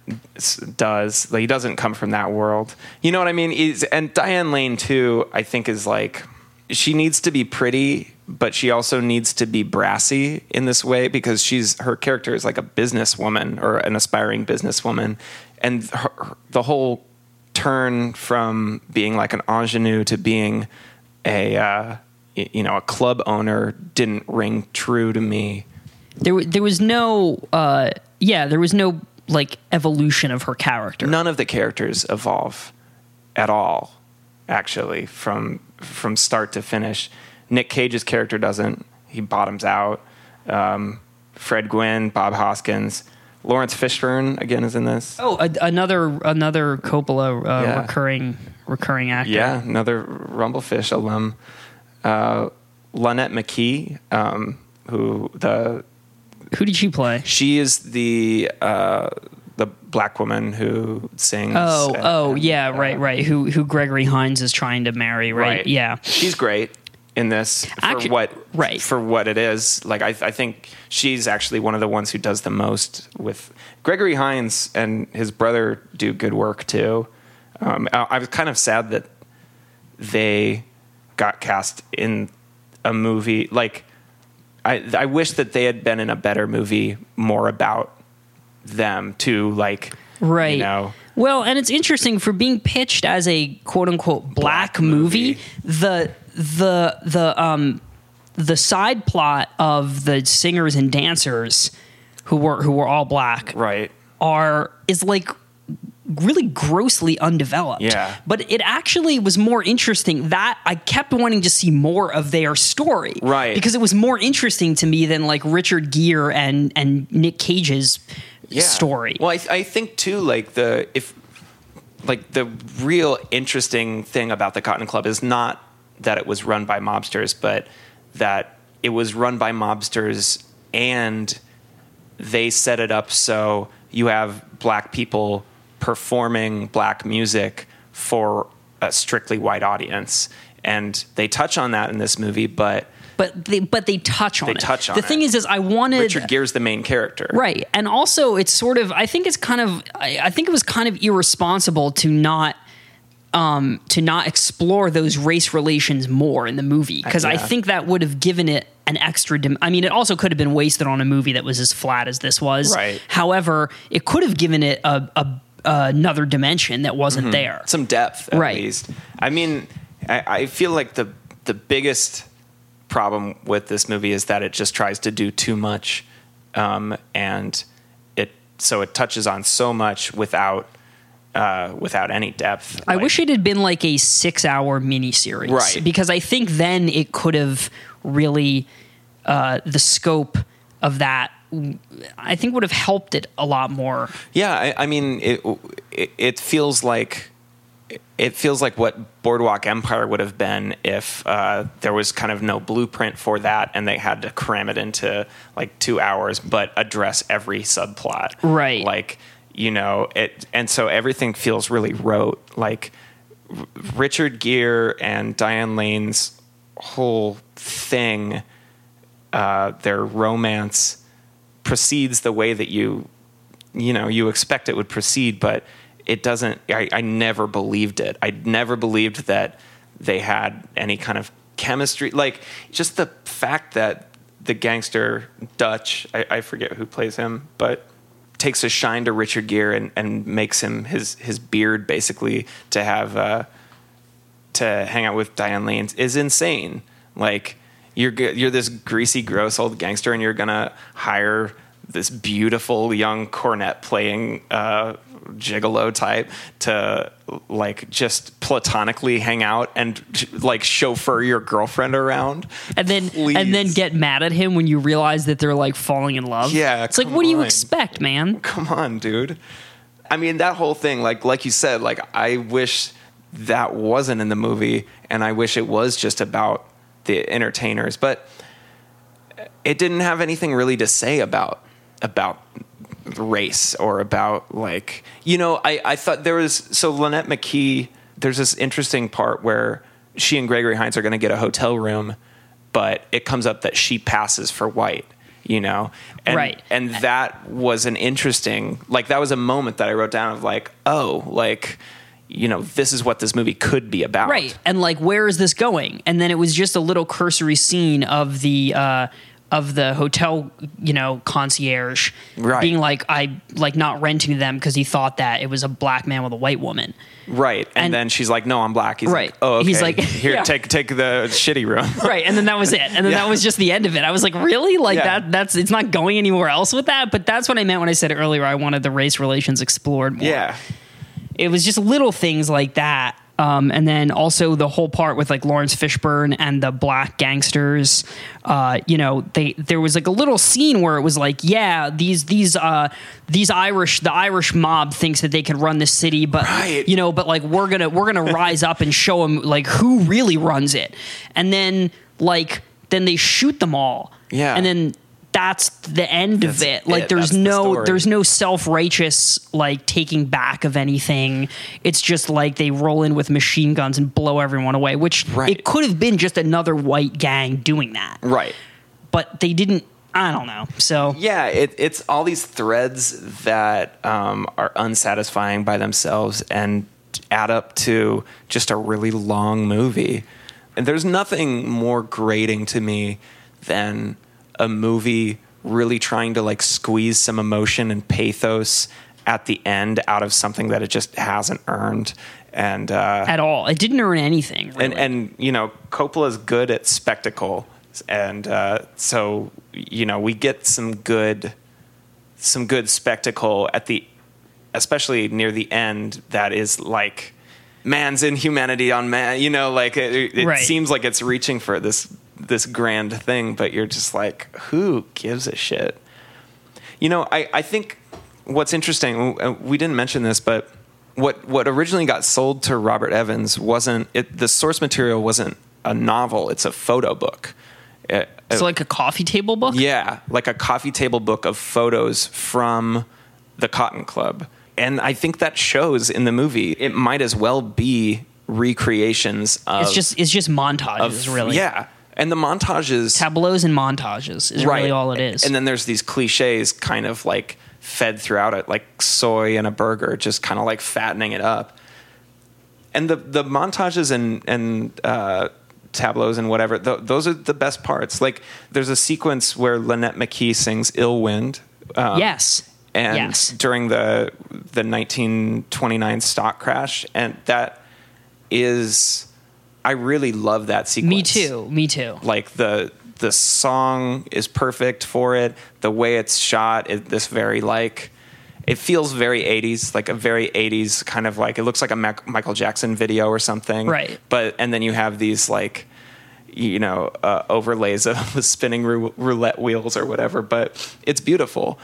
S2: does. Like, he doesn't come from that world. You know what i mean? He's, and diane lane too i think is like she needs to be pretty but she also needs to be brassy in this way because she's her character is like a businesswoman or an aspiring businesswoman and her, the whole turn from being like an ingenue to being a uh, you know a club owner didn't ring true to me.
S1: There, there was no, uh, yeah, there was no like evolution of her character.
S2: None of the characters evolve at all, actually, from from start to finish. Nick Cage's character doesn't. He bottoms out. Um, Fred Gwynne, Bob Hoskins, Laurence Fishburne again is in this.
S1: Oh, a, another another Coppola uh,
S2: Yeah.
S1: recurring recurring actor.
S2: Yeah, another Rumblefish alum. Uh, Lynette McKee, um, who the
S1: Who did she play?
S2: she is the uh, the black woman who sings.
S1: Oh,
S2: and-
S1: oh,
S2: and,
S1: yeah,
S2: uh,
S1: right, right. Who who Gregory Hines is trying to marry, right?
S2: Right.
S1: Yeah.
S2: she's great in this for what
S1: right.
S2: for what it is. Like I, I think she's actually one of the ones who does the most with Gregory Hines and his brother do good work too. Um, I, I was kind of sad that they got cast in a movie like. I, I wish that they had been in a better movie more about them too like
S1: Right.
S2: you know
S1: Well, and it's interesting for being pitched as a quote unquote black,
S2: Black
S1: movie,
S2: movie.
S1: the the the um the side plot of the singers and dancers who were who were all black
S2: right
S1: are is like really grossly undeveloped.
S2: Yeah.
S1: But it actually was more interesting that I kept wanting to see more of their story.
S2: Right.
S1: Because it was more interesting to me than like Richard Gere and and Nick Cage's story.
S2: Well, I, I think too, like the if like the real interesting thing about the Cotton Club is not that it was run by mobsters, but that it was run by mobsters and they set it up so you have black people performing black music for a strictly white audience. And they touch on that in this movie, but
S1: but they but they touch on
S2: They
S1: it.
S2: touch on
S1: the thing is, is I wanted
S2: Richard Gere's the main character.
S1: Right. And also it's sort of I think it's kind of I, I think it was kind of irresponsible to not um to not explore those race relations more in the movie because I think that would have given it an extra dim- I mean it also could have been wasted on a movie that was as flat as this was.
S2: Right.
S1: However, it could have given it a, a another dimension that wasn't there.
S2: some depth at
S1: Right.
S2: least. I mean, I, I feel like the the biggest problem with this movie is that it just tries to do too much, um, and it so it touches on so much without uh, without any depth.
S1: I
S2: Like,
S1: wish it had been like a six hour miniseries.
S2: Right.
S1: Because I think then it could have really, uh, the scope of that, I think would have helped it a lot more.
S2: Yeah, I, I mean, it, it it feels like it feels like what Boardwalk Empire would have been if uh, there was kind of no blueprint for that, and they had to cram it into like two hours, but address every subplot.
S1: Right.
S2: Like you know it, and so everything feels really rote. Like R- Richard Gere and Diane Lane's whole thing, uh, their romance proceeds the way that you you know you expect it would proceed but it doesn't I, I never believed it i never believed that they had any kind of chemistry like just the fact that the gangster dutch i, I forget who plays him but takes a shine to richard gere and, and makes him his his beard basically to have uh to hang out with Diane Lane is insane. Like you're you're this greasy, gross old gangster, and you're gonna hire this beautiful young cornet playing uh, gigolo type to like just platonically hang out and like chauffeur your girlfriend around,
S1: And then, and then get mad at him when you realize that they're like falling in love.
S2: Yeah,
S1: It's like, what do you expect, man?
S2: come on, dude. I mean, that whole thing, like like you said, like I wish that wasn't in the movie, and I wish it was just about the entertainers, but it didn't have anything really to say about about race or about like you know I, I thought there was so Lynette McKee there's this interesting part where she and Gregory Hines are going to get a hotel room but it comes up that she passes for white you know and,
S1: Right.
S2: and that was an interesting like that was a moment that I wrote down of like oh like you know this is what this movie could be about
S1: Right. And like, where is this going? And then it was just a little cursory scene of the uh, of the hotel, you know, concierge
S2: Right.
S1: being like I like not renting them because he thought that it was a black man with a white woman.
S2: Right. And,
S1: And-
S2: then she's like, "No, I'm black." He's
S1: Right.
S2: Oh, like, "Oh, okay.
S1: He's like-
S2: "Here,
S1: Yeah.
S2: take take the shitty room."
S1: Right, and then that was it. And then
S2: Yeah.
S1: that was just the end of it. I was like, really? Like
S2: Yeah.
S1: that that's it's not going anywhere else with that, but that's what I meant when I said earlier I wanted the race relations explored more.
S2: yeah.
S1: it was just little things like that. Um, and then also the whole part with like Laurence Fishburne and the black gangsters. Uh, you know, they there was like a little scene where it was like, yeah, these these uh, these Irish the Irish mob thinks that they can run the city, but
S2: Right.
S1: you know, but like we're gonna we're gonna rise up and show them like who really runs it. And then like then they shoot them all.
S2: Yeah.
S1: and then. That's the end of it. Like
S2: it.
S1: there's
S2: That's
S1: no
S2: story.
S1: there's no self-righteous like taking back of anything. It's just like they roll in with machine guns and blow everyone away, which
S2: Right.
S1: it could have been just another white gang doing that.
S2: Right.
S1: But they didn't I don't know. So
S2: Yeah, it, it's all these threads that um, are unsatisfying by themselves and add up to just a really long movie. And there's nothing more grating to me than a movie really trying to like squeeze some emotion and pathos at the end out of something that it just hasn't earned. And uh,
S1: at all. It didn't earn anything. Really.
S2: and and you know Coppola's good at spectacle, and uh, so you know we get some good some good spectacle at the especially near the end that is like man's inhumanity on man you know like it, it
S1: Right.
S2: seems like it's reaching for this this grand thing but you're just like who gives a shit you know i i think what's interesting uh, we didn't mention this but what what originally got sold to robert evans wasn't it the source material wasn't a novel it's a photo book It's
S1: so like a coffee table book?
S2: yeah, like a coffee table book of photos from the Cotton Club. And I think that shows in the movie. It might as well be recreations of
S1: It's just it's just montages,
S2: of-
S1: really.
S2: Yeah. And the montages
S1: Tableaus and montages is really all it is.
S2: And then there's these cliches kind of like fed throughout it, like soy and a burger, just kind of like fattening it up. And the the montages and and uh, tableaus and whatever, th- those are the best parts. Like there's a sequence where Lynette McKee sings "Ill Wind." Um,
S1: yes.
S2: and
S1: yes.
S2: during the the 1929 stock crash, and that is, I really love that sequence.
S1: Me too. Me too.
S2: Like the the song is perfect for it. The way it's shot is this very like. It feels very 80s, like a very 80s kind of like it looks like a Mac- Michael Jackson video or something.
S1: Right.
S2: But and then you have these like you know uh, overlays of the spinning rou- roulette wheels or whatever but it's beautiful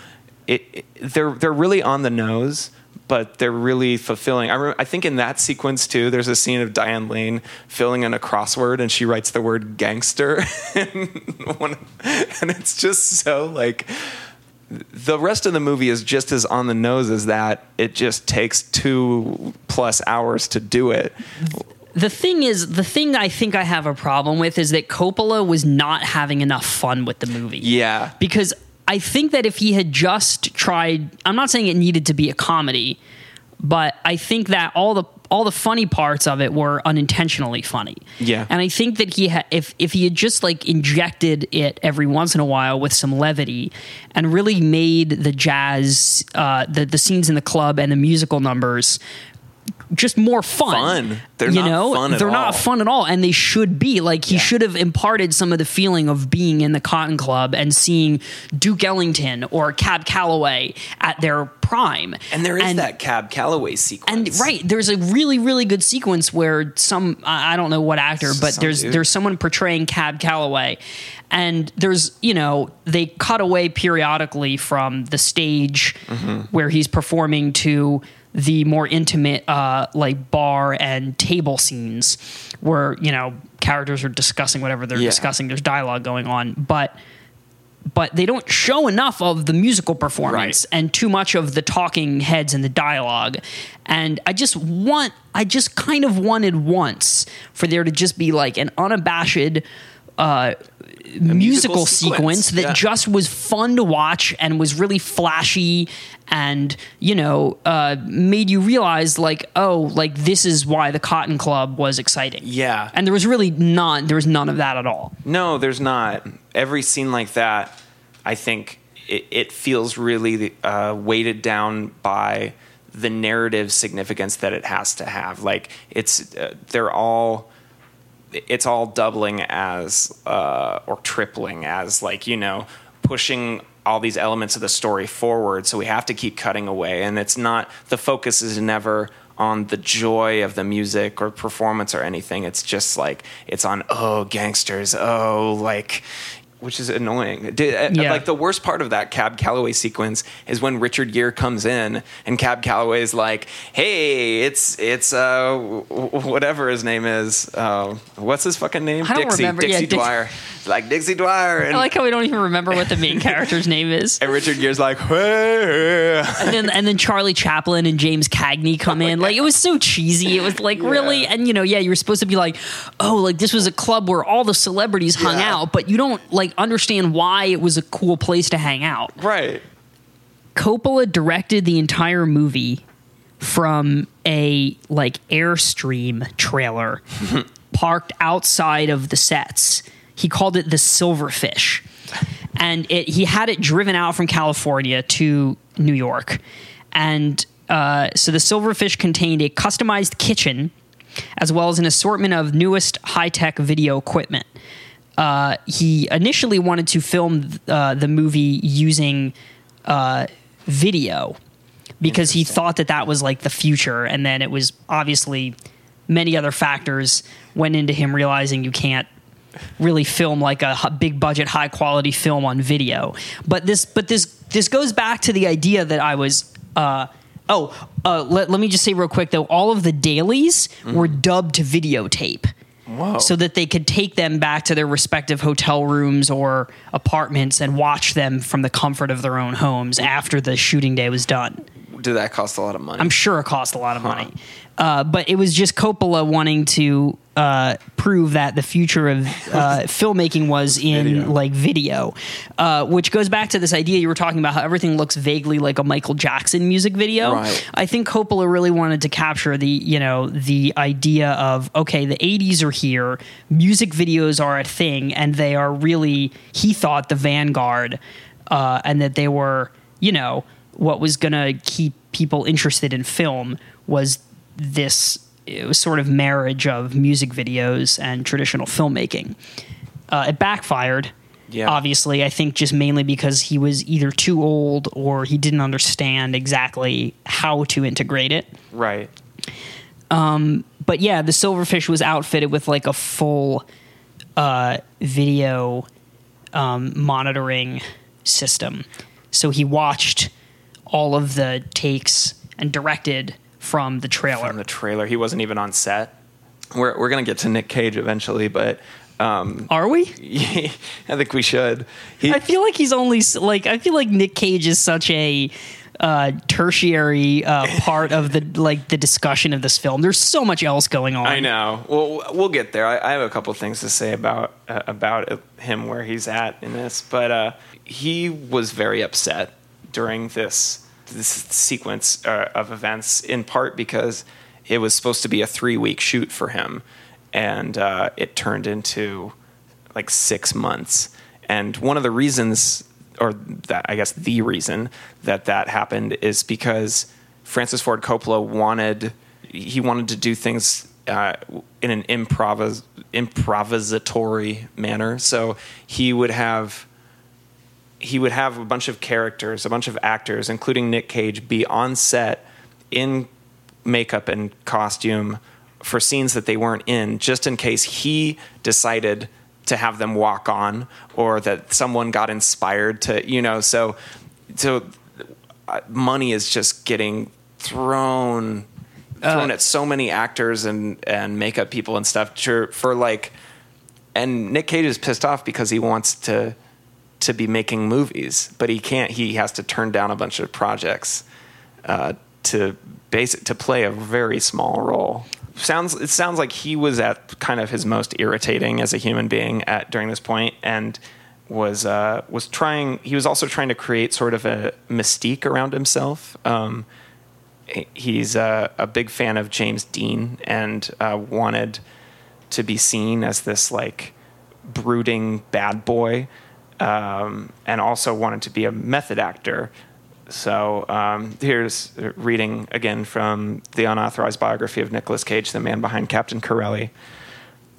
S2: it, it- they're they're really on the nose but they're really fulfilling. I, re- I think in that sequence too there's a scene of diane lane filling in a crossword and she writes the word gangster. And, one, and it's just so like the rest of the movie is just as on the nose as that. It just takes two plus hours to do it.
S1: The thing is, the thing I think I have a problem with is that Coppola was not having enough fun with the movie.
S2: yeah.
S1: Because I think that if he had just tried, I'm not saying it needed to be a comedy, but I think that all the all the funny parts of it were unintentionally funny.
S2: Yeah.
S1: And I think that he had if if he had just like injected it every once in a while with some levity and really made the jazz uh the the scenes in the club and the musical numbers just more fun.
S2: Fun. They're
S1: you
S2: not
S1: know,
S2: fun at
S1: they're not
S2: all.
S1: fun at all, and they should be. Like he
S2: Yeah.
S1: should have imparted some of the feeling of being in the Cotton Club and seeing Duke Ellington or Cab Calloway at their prime.
S2: And there is that Cab Calloway sequence.
S1: And right, there's a really, really good sequence where some I I don't know what actor, but
S2: Some
S1: there's
S2: dude.
S1: there's someone portraying Cab Calloway, and there's you know they cut away periodically from the stage
S2: Mm-hmm.
S1: where he's performing to the more intimate uh, like bar and table scenes where you know characters are discussing whatever they're
S2: Yeah.
S1: discussing. There's dialogue going on, but but they don't show enough of the musical performance
S2: Right.
S1: and too much of the talking heads and the dialogue. And I just want, I just kind of wanted once for there to just be like an unabashed uh, musical,
S2: musical
S1: sequence,
S2: sequence,
S1: that
S2: yeah.
S1: just was fun to watch and was really flashy and you know uh, made you realize like oh like this is why the Cotton Club was exciting.
S2: Yeah.
S1: and there was really none. There was none of that at all.
S2: No, there's not. every scene like that, I think it, it feels really uh, weighted down by the narrative significance that it has to have. Like it's uh, they're all it's all doubling as uh, or tripling as like you know pushing all these elements of the story forward so we have to keep cutting away. And it's not the focus is never on the joy of the music or performance or anything. It's just like it's on oh gangsters oh like which is annoying. Did, uh,
S1: Yeah.
S2: Like the worst part of that Cab Calloway sequence is when Richard Gere comes in and Cab Calloway is like, "Hey, it's it's uh whatever his name is. Uh, what's his fucking name?
S1: I don't
S2: Dixie.
S1: remember. Yeah,
S2: Dixie
S1: Dix-
S2: Dwyer. Like Dixie Dwyer." And,
S1: I like how we don't even remember what the main character's name is.
S2: and Richard Gere's like, "Hey."
S1: and then and then Charlie Chaplin and James Cagney come in. Like it was so cheesy. It was like really, and you know, yeah, you were supposed to be like, oh, like this was a club where all the celebrities hung
S2: Yeah.
S1: out, but you don't like understand why it was a cool place to hang out.
S2: right.
S1: Coppola directed the entire movie from a like airstream trailer parked outside of the sets. He called it the Silverfish. And it, he had it driven out from California to New York. And uh, so the Silverfish contained a customized kitchen as well as an assortment of newest high tech video equipment. Uh, he initially wanted to film uh, the movie using uh, video because he thought that that was like the future. And then it was obviously many other factors went into him realizing you can't really film like a big budget high quality film on video. But this but this this goes back to the idea that i was uh oh uh let, let me just say real quick though all of the dailies were dubbed to videotape
S2: Whoa.
S1: so that they could take them back to their respective hotel rooms or apartments and watch them from the comfort of their own homes after the shooting day was done.
S2: Did that cost a lot of money?
S1: I'm sure it cost a lot of money. Uh, but it was just Coppola wanting to uh, prove that the future of uh, filmmaking was in
S2: Video.
S1: like video, uh, which goes back to this idea you were talking about how everything looks vaguely like a Michael Jackson music video.
S2: Right.
S1: I think Coppola really wanted to capture the you know the idea of okay the 80s are here, music videos are a thing, and they are really he thought the vanguard, uh, and that they were you know what was going to keep people interested in film was this sort of marriage of music videos and traditional filmmaking. Uh, it backfired.
S2: Yeah.
S1: Obviously, I think just mainly because he was either too old or he didn't understand exactly how to integrate it.
S2: right.
S1: But yeah, the Silverfish was outfitted with like a full uh, video um, monitoring system. So he watched all of the takes and directed from the trailer.
S2: From the trailer, he wasn't even on set. We're we're gonna get to Nick Cage eventually, but um,
S1: Are we?
S2: I think we should. He,
S1: I feel like he's only like I feel like Nick Cage is such a uh, tertiary uh, part of the like the discussion of this film. There's so much else going on.
S2: I know. Well, we'll get there. I, I have a couple things to say about uh, about him where he's at in this, but uh, he was very upset during this this sequence uh, of events, in part because it was supposed to be a three week shoot for him, and uh, it turned into like six months. And one of the reasons, or that I guess the reason that that happened is because Francis Ford Coppola wanted he wanted to do things uh, in an improvis- improvisatory manner. So he would have he would have a bunch of characters, a bunch of actors, including Nick Cage, be on set in makeup and costume for scenes that they weren't in, just in case he decided to have them walk on or that someone got inspired to, you know, so so uh, money is just getting thrown thrown at so many actors and and makeup people and stuff to, for like and Nick Cage is pissed off because he wants to to be making movies, but he can't. He has to turn down a bunch of projects uh, to basic to play a very small role. Sounds it sounds like he was at kind of his most irritating as a human being at during this point, and was uh, was trying. He was also trying to create sort of a mystique around himself. Um, he's uh, a big fan of James Dean and uh, wanted to be seen as this like brooding bad boy um, and also wanted to be a method actor. So um, here's reading again from the unauthorized biography of Nicolas Cage, the man behind Captain Corelli.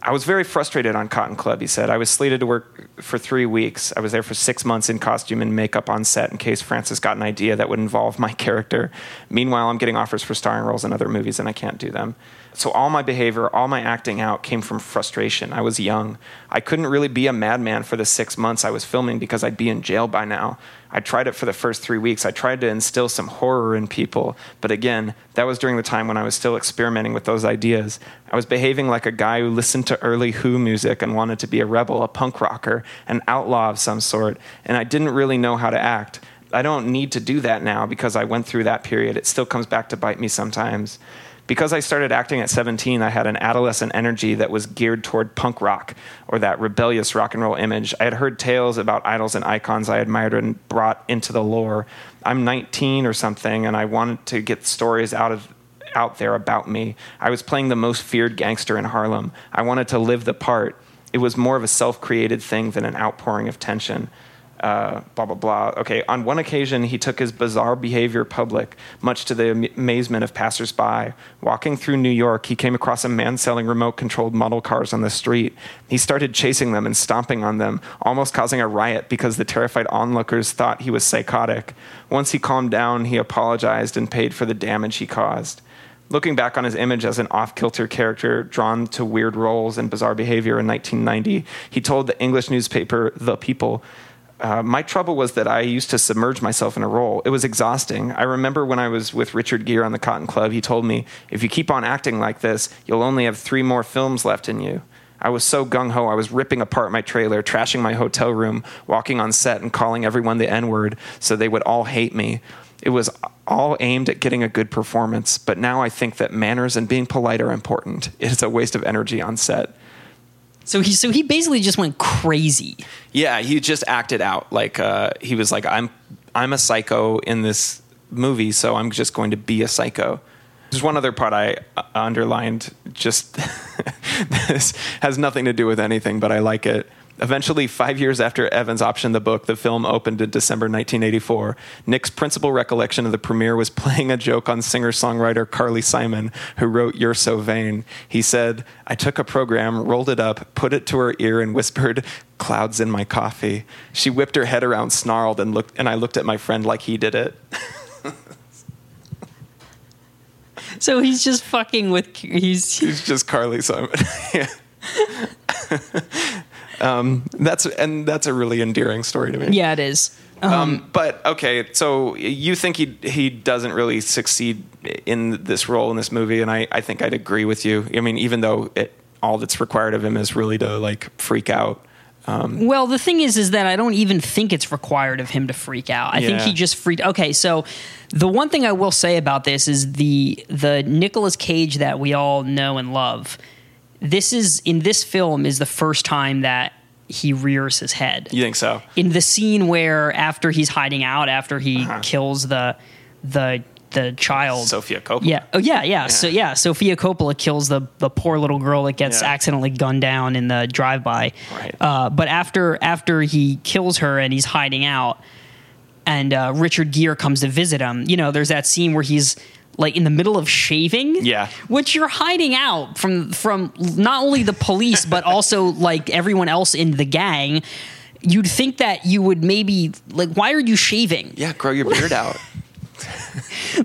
S2: I was very frustrated on Cotton Club, he said. I was slated to work for three weeks. I was there for six months in costume and makeup on set in case Francis got an idea that would involve my character. Meanwhile, I'm getting offers for starring roles in other movies and I can't do them. So all my behavior, all my acting out came from frustration. I was young. I couldn't really be a madman for the six months I was filming because I'd be in jail by now. I tried it for the first three weeks. I tried to instill some horror in people. But again, that was during the time when I was still experimenting with those ideas. I was behaving like a guy who listened to early Who music and wanted to be a rebel, a punk rocker, an outlaw of some sort. And I didn't really know how to act. I don't need to do that now because I went through that period. It still comes back to bite me sometimes because I started acting at 17, I had an adolescent energy that was geared toward punk rock or that rebellious rock and roll image. I had heard tales about idols and icons I admired and brought into the lore. I'm 19 or something, and I wanted to get stories out of out there about me. I was playing the most feared gangster in Harlem. I wanted to live the part. It was more of a self-created thing than an outpouring of tension uh, blah blah blah. Okay, on one occasion he took his bizarre behavior public, much to the amazement of passersby. Walking through New York, he came across a man selling remote-controlled model cars on the street. He started chasing them and stomping on them, almost causing a riot because the terrified onlookers thought he was psychotic. Once he calmed down, he apologized and paid for the damage he caused. Looking back on his image as an off kilter character drawn to weird roles and bizarre behavior in 1990, he told the English newspaper The People uh, my trouble was that I used to submerge myself in a role. It was exhausting. I remember when I was with Richard Gere on the Cotton Club, he told me, if you keep on acting like this, you'll only have three more films left in you. I was so gung ho, I was ripping apart my trailer, trashing my hotel room, walking on set and calling everyone the N word so they would all hate me. It was all aimed at getting a good performance, but now I think that manners and being polite are important. It's a waste of energy on set.
S1: So he so he basically just went crazy.
S2: Yeah, he just acted out like uh, he was like, "I'm I'm a psycho in this movie, so I'm just going to be a psycho." There's one other part I uh, underlined. Just this has nothing to do with anything, but I like it. Eventually, five years after Evans optioned the book, the film opened in December 1984. Nick's principal recollection of the premiere was playing a joke on singer songwriter Carly Simon, who wrote You're So Vain. He said, I took a program, rolled it up, put it to her ear, and whispered, Clouds in my coffee. She whipped her head around, snarled, and, looked, and I looked at my friend like he did it.
S1: So he's just fucking with he's
S2: It's just Carly Simon. yeah. um, that's and that's a really endearing story to me.
S1: yeah it is. Um,
S2: Um, but okay, so you think he he doesn't really succeed in this role in this movie, and I, I think I'd agree with you. I mean, even though it, all that's required of him is really to like freak out.
S1: Well, the thing is, is that I don't even think it's required of him to freak out. I think he just freaked. Okay, so the one thing I will say about this is the the Nicolas Cage that we all know and love. This is in this film is the first time that he rears his head.
S2: You think so?
S1: in the scene where after he's hiding out after he
S2: Uh-huh.
S1: kills the the the child
S2: Sofia Coppola.
S1: yeah oh yeah, yeah so yeah sofia coppola kills the the poor little girl that gets
S2: Yeah.
S1: accidentally gunned down in the drive-by
S2: Right.
S1: uh, but after after he kills her and he's hiding out and uh, richard gere comes to visit him you know there's that scene where he's like in the middle of shaving
S2: Yeah.
S1: which you're hiding out from from not only the police but also like everyone else in the gang you'd think that you would maybe like why are you shaving
S2: Yeah, grow your beard out.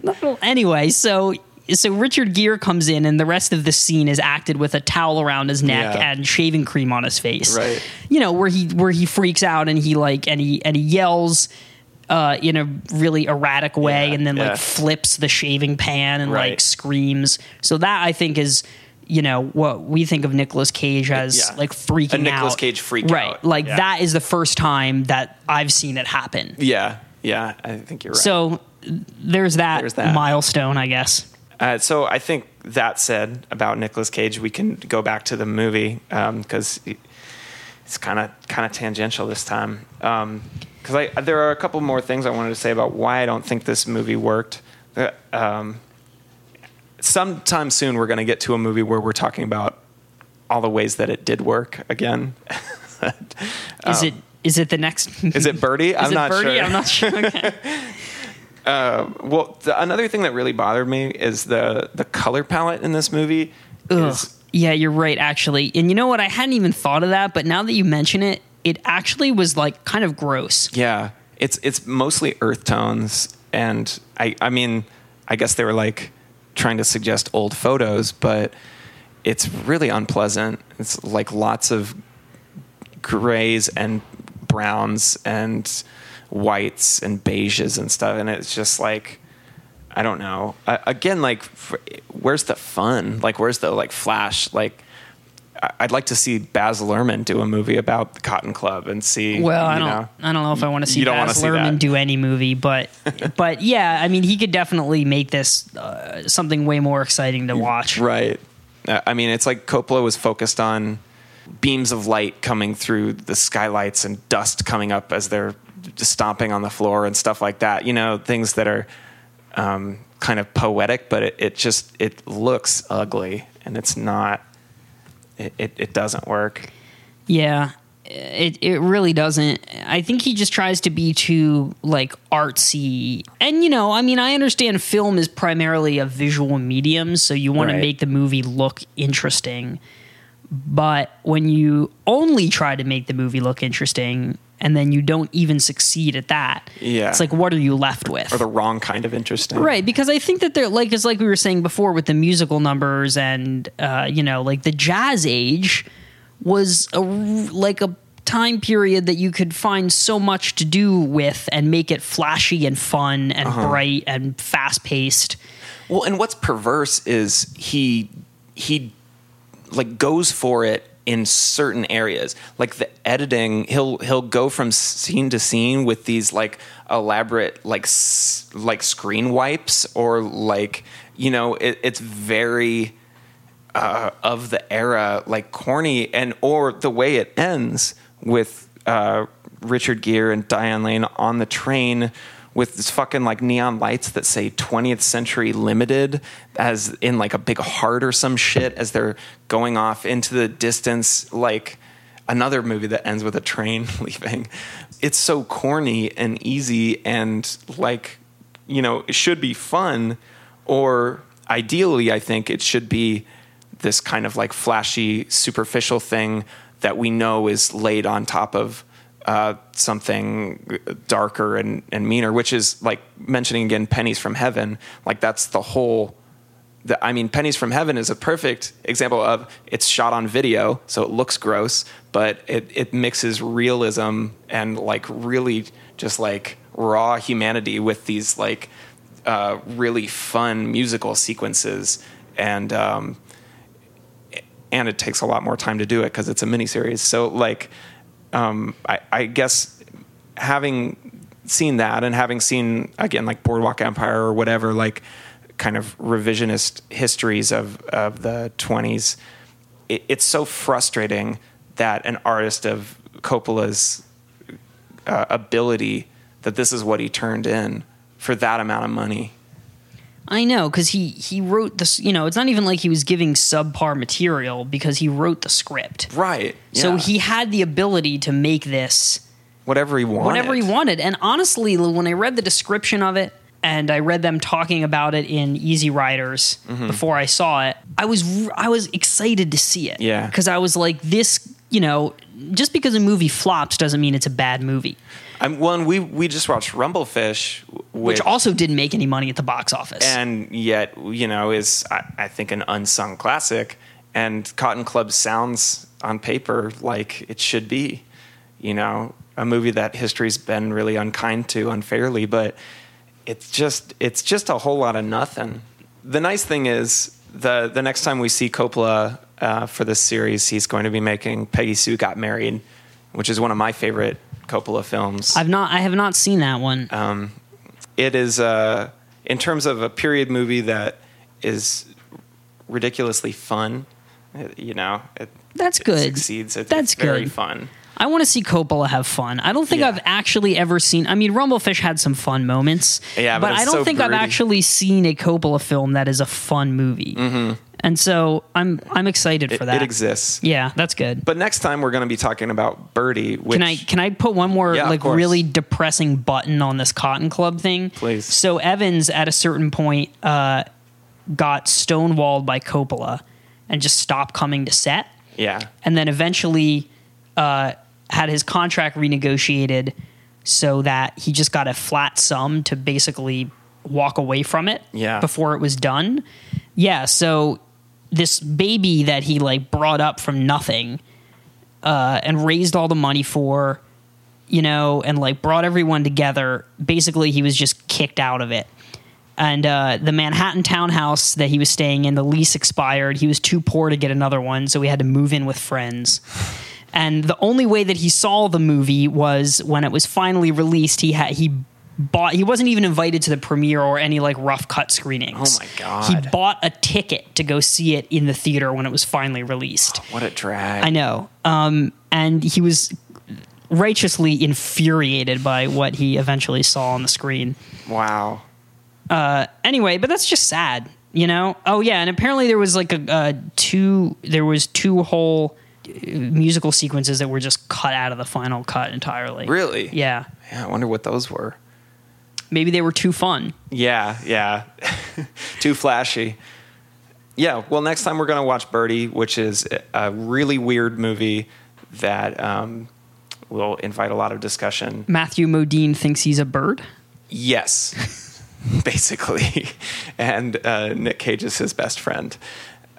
S1: anyway so so richard gere comes in and the rest of the scene is acted with a towel around his neck
S2: Yeah.
S1: and shaving cream on his face
S2: Right.
S1: you know where he where he freaks out and he like and he and he yells uh, in a really erratic way
S2: Yeah,
S1: and then
S2: yeah.
S1: like flips the shaving pan and like screams so that i think is you know what we think of Nicolas Cage as
S2: Yeah.
S1: like freaking
S2: A Nicolas
S1: out.
S2: Cage freak
S1: right?
S2: out.
S1: Like that is the first time that I've seen it happen.
S2: yeah, yeah, I think you're right.
S1: So there's that,
S2: There's that.
S1: milestone, I guess.
S2: Uh, so I think that said about Nicolas Cage, we can go back to the movie because it's kind of kind of tangential this time. Because I there are a couple more things I wanted to say about why I don't think this movie worked. Uh, um, sometime soon we're going to get to a movie where we're talking about all the ways that it did work again.
S1: Is
S2: Um,
S1: it Is it the next?
S2: Is it Birdy?
S1: Is
S2: I'm
S1: it
S2: not
S1: Birdy?
S2: sure.
S1: I'm not sure. Okay.
S2: Well, the, another thing that really bothered me is the the color palette in this movie.
S1: Ugh.
S2: Is,
S1: Yeah, you're right, actually. And you know what? I hadn't even thought of that, but now that you mention it, it actually was like kind of gross.
S2: yeah, it's it's mostly earth tones, and I I mean, I guess they were like trying to suggest old photos, but it's really unpleasant. It's like lots of grays and browns and whites and beiges and stuff, and it's just like. I don't know. I, again, like, where's the fun? Like, where's the like flash? Like, I'd like to see Baz Luhrmann do a movie about the Cotton Club and see.
S1: Well, I don't.
S2: know.
S1: I don't know if I want to see Baz Luhrmann do any movie, but but yeah, I mean, he could definitely make this uh, something way more exciting to watch.
S2: Right. Uh, I mean, it's like Coppola was focused on beams of light coming through the skylights and dust coming up as they're just stomping on the floor and stuff like that. You know, things that are um, kind of poetic, but it, it just it looks ugly and it's not. It, it, it doesn't work.
S1: Yeah, it it really doesn't. I think he just tries to be too like artsy. And you know, I mean, I understand film is primarily a visual medium, so you want
S2: Right.
S1: to make the movie look interesting. But when you only try to make the movie look interesting and then you don't even succeed at that,
S2: Yeah.
S1: it's like what are you left with?
S2: Or the wrong kind of interesting.
S1: Right, because I think that they're like it's like we were saying before with the musical numbers and uh, you know like the jazz age was a, like a time period that you could find so much to do with and make it flashy and fun and
S2: Uh-huh.
S1: bright and fast paced.
S2: Well, and what's perverse is he he like goes for it in certain areas. Like the editing, he'll he'll go from scene to scene with these like elaborate like s- like screen wipes or like you know it, it's very uh, of the era, like corny, and or the way it ends with uh, Richard Gere and Diane Lane on the train with this fucking like neon lights that say 20th Century Limited as in like a big heart or some shit as they're going off into the distance, like another movie that ends with a train leaving. It's so corny and easy and like, you know, it should be fun or ideally, I think it should be this kind of like flashy, superficial thing that we know is laid on top of uh, something darker and, and meaner, which is like mentioning again pennies from heaven. Like that's the whole. The, I mean, pennies from heaven is a perfect example of it's shot on video, so it looks gross, but it, it mixes realism and like really just like raw humanity with these like uh, really fun musical sequences and um, and it takes a lot more time to do it because it's a miniseries. So like, um, I, I guess having seen that and having seen again like Boardwalk Empire or whatever like kind of revisionist histories of of the twenties, it, it's so frustrating that an artist of Coppola's uh, ability that this is what he turned in for that amount of money.
S1: I know because he he wrote this. You know, it's not even like he was giving subpar material because he wrote the script.
S2: Right.
S1: So
S2: yeah.
S1: he had the ability to make this
S2: whatever he wanted.
S1: whatever he wanted. And honestly, when I read the description of it and I read them talking about it in Easy Riders
S2: Mm-hmm.
S1: before I saw it, I was I was excited to see it.
S2: Yeah.
S1: because I was like, this. You know, just because a movie flops doesn't mean it's a bad movie.
S2: I'm, and we we just watched Rumblefish,
S1: Which also didn't make any money at the box office.
S2: and yet you know is I, I think an unsung classic. And Cotton Club sounds on paper like it should be, you know, a movie that history's been really unkind to unfairly, but it's just it's just a whole lot of nothing. The nice thing is the the next time we see Coppola uh, for this series, he's going to be making Peggy Sue Got Married, which is one of my favorite Coppola films.
S1: I've not I have not seen that one.
S2: Um, it is uh, in terms of a period movie that is ridiculously fun. It- you know, it,
S1: That's
S2: it
S1: good.
S2: succeeds.
S1: That's
S2: it's very fun.
S1: I want to see Coppola have fun. I don't think
S2: Yeah.
S1: I've actually ever seen. I mean, Rumblefish had some fun moments.
S2: Yeah, but
S1: I
S2: it's
S1: don't
S2: so
S1: think I've actually seen a Coppola film that is a fun movie.
S2: Mm-hmm.
S1: And so I'm I'm excited
S2: It,
S1: for that.
S2: it exists.
S1: Yeah, that's good.
S2: But next time we're going to be talking about Birdy. Which,
S1: Can I can I put one more
S2: Yeah,
S1: like really depressing button on this Cotton Club thing?
S2: Please.
S1: So Evans at a certain point uh, got stonewalled by Coppola and just stopped coming to set,
S2: Yeah.
S1: and then eventually uh, had his contract renegotiated so that he just got a flat sum to basically walk away from it
S2: Yeah.
S1: before it was done. Yeah, so this baby that he like brought up from nothing uh, and raised all the money for, you know, and like brought everyone together. Basically, he was just kicked out of it. And uh, the Manhattan townhouse that he was staying in, the lease expired. He was too poor to get another one, so he had to move in with friends. And the only way that he saw the movie was when it was finally released. He had he bought. He wasn't even invited to the premiere or any like rough cut screenings.
S2: Oh my God.
S1: He bought a ticket to go see it in the theater when it was finally released.
S2: What a drag.
S1: I know. Um, and he was righteously infuriated by what he eventually saw on the screen.
S2: Wow.
S1: Uh, Anyway, but that's just sad, you know. Oh yeah, and apparently there was like a, uh two. There was two whole uh, musical sequences that were just cut out of the final cut entirely.
S2: Really?
S1: Yeah.
S2: Yeah. I wonder what those were.
S1: Maybe they were too fun.
S2: Yeah. Yeah. Too flashy. Yeah. Well, next time we're going to watch Birdy, which is a really weird movie that um, will invite a lot of discussion.
S1: Matthew Modine thinks he's a bird.
S2: Yes, basically. And uh, Nick Cage is his best friend.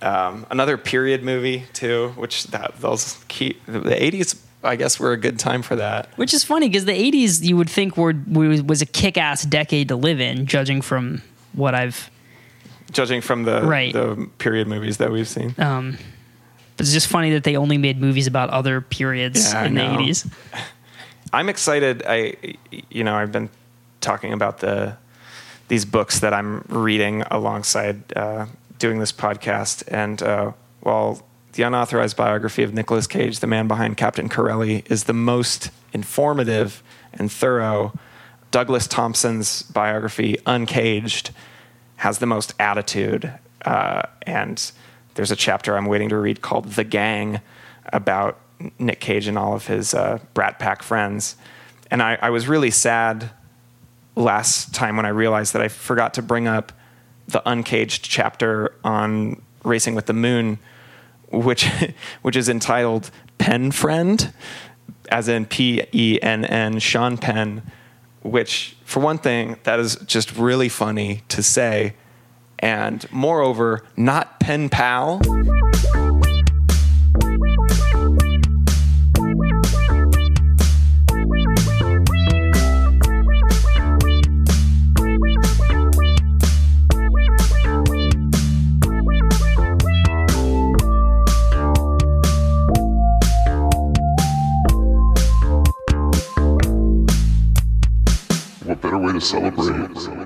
S2: Um, another period movie too, which that those key the eighties. I guess we're a good time for that.
S1: Which is funny because the '80s you would think were was, was a kick-ass decade to live in, judging from what I've.
S2: Judging from the
S1: Right.
S2: the period movies that we've seen.
S1: Um, but it's just funny that they only made movies about other periods
S2: Yeah, I
S1: in the '80s.
S2: I'm excited. I, you know, I've been talking about the these books that I'm reading alongside uh, doing this podcast, and uh, while the unauthorized biography of Nicolas Cage, the man behind Captain Corelli, is the most informative and thorough. Douglas Thompson's biography, Uncaged, has the most attitude, uh, and there's a chapter I'm waiting to read called "The Gang" about Nick Cage and all of his uh, Brat Pack friends. And I, I was really sad last time when I realized that I forgot to bring up the Uncaged chapter on Racing with the Moon, which which is entitled Pen Friend, as in P E N N, Sean Penn. Which, for one thing, that is just really funny to say, and moreover, not pen pal.
S3: To celebrate?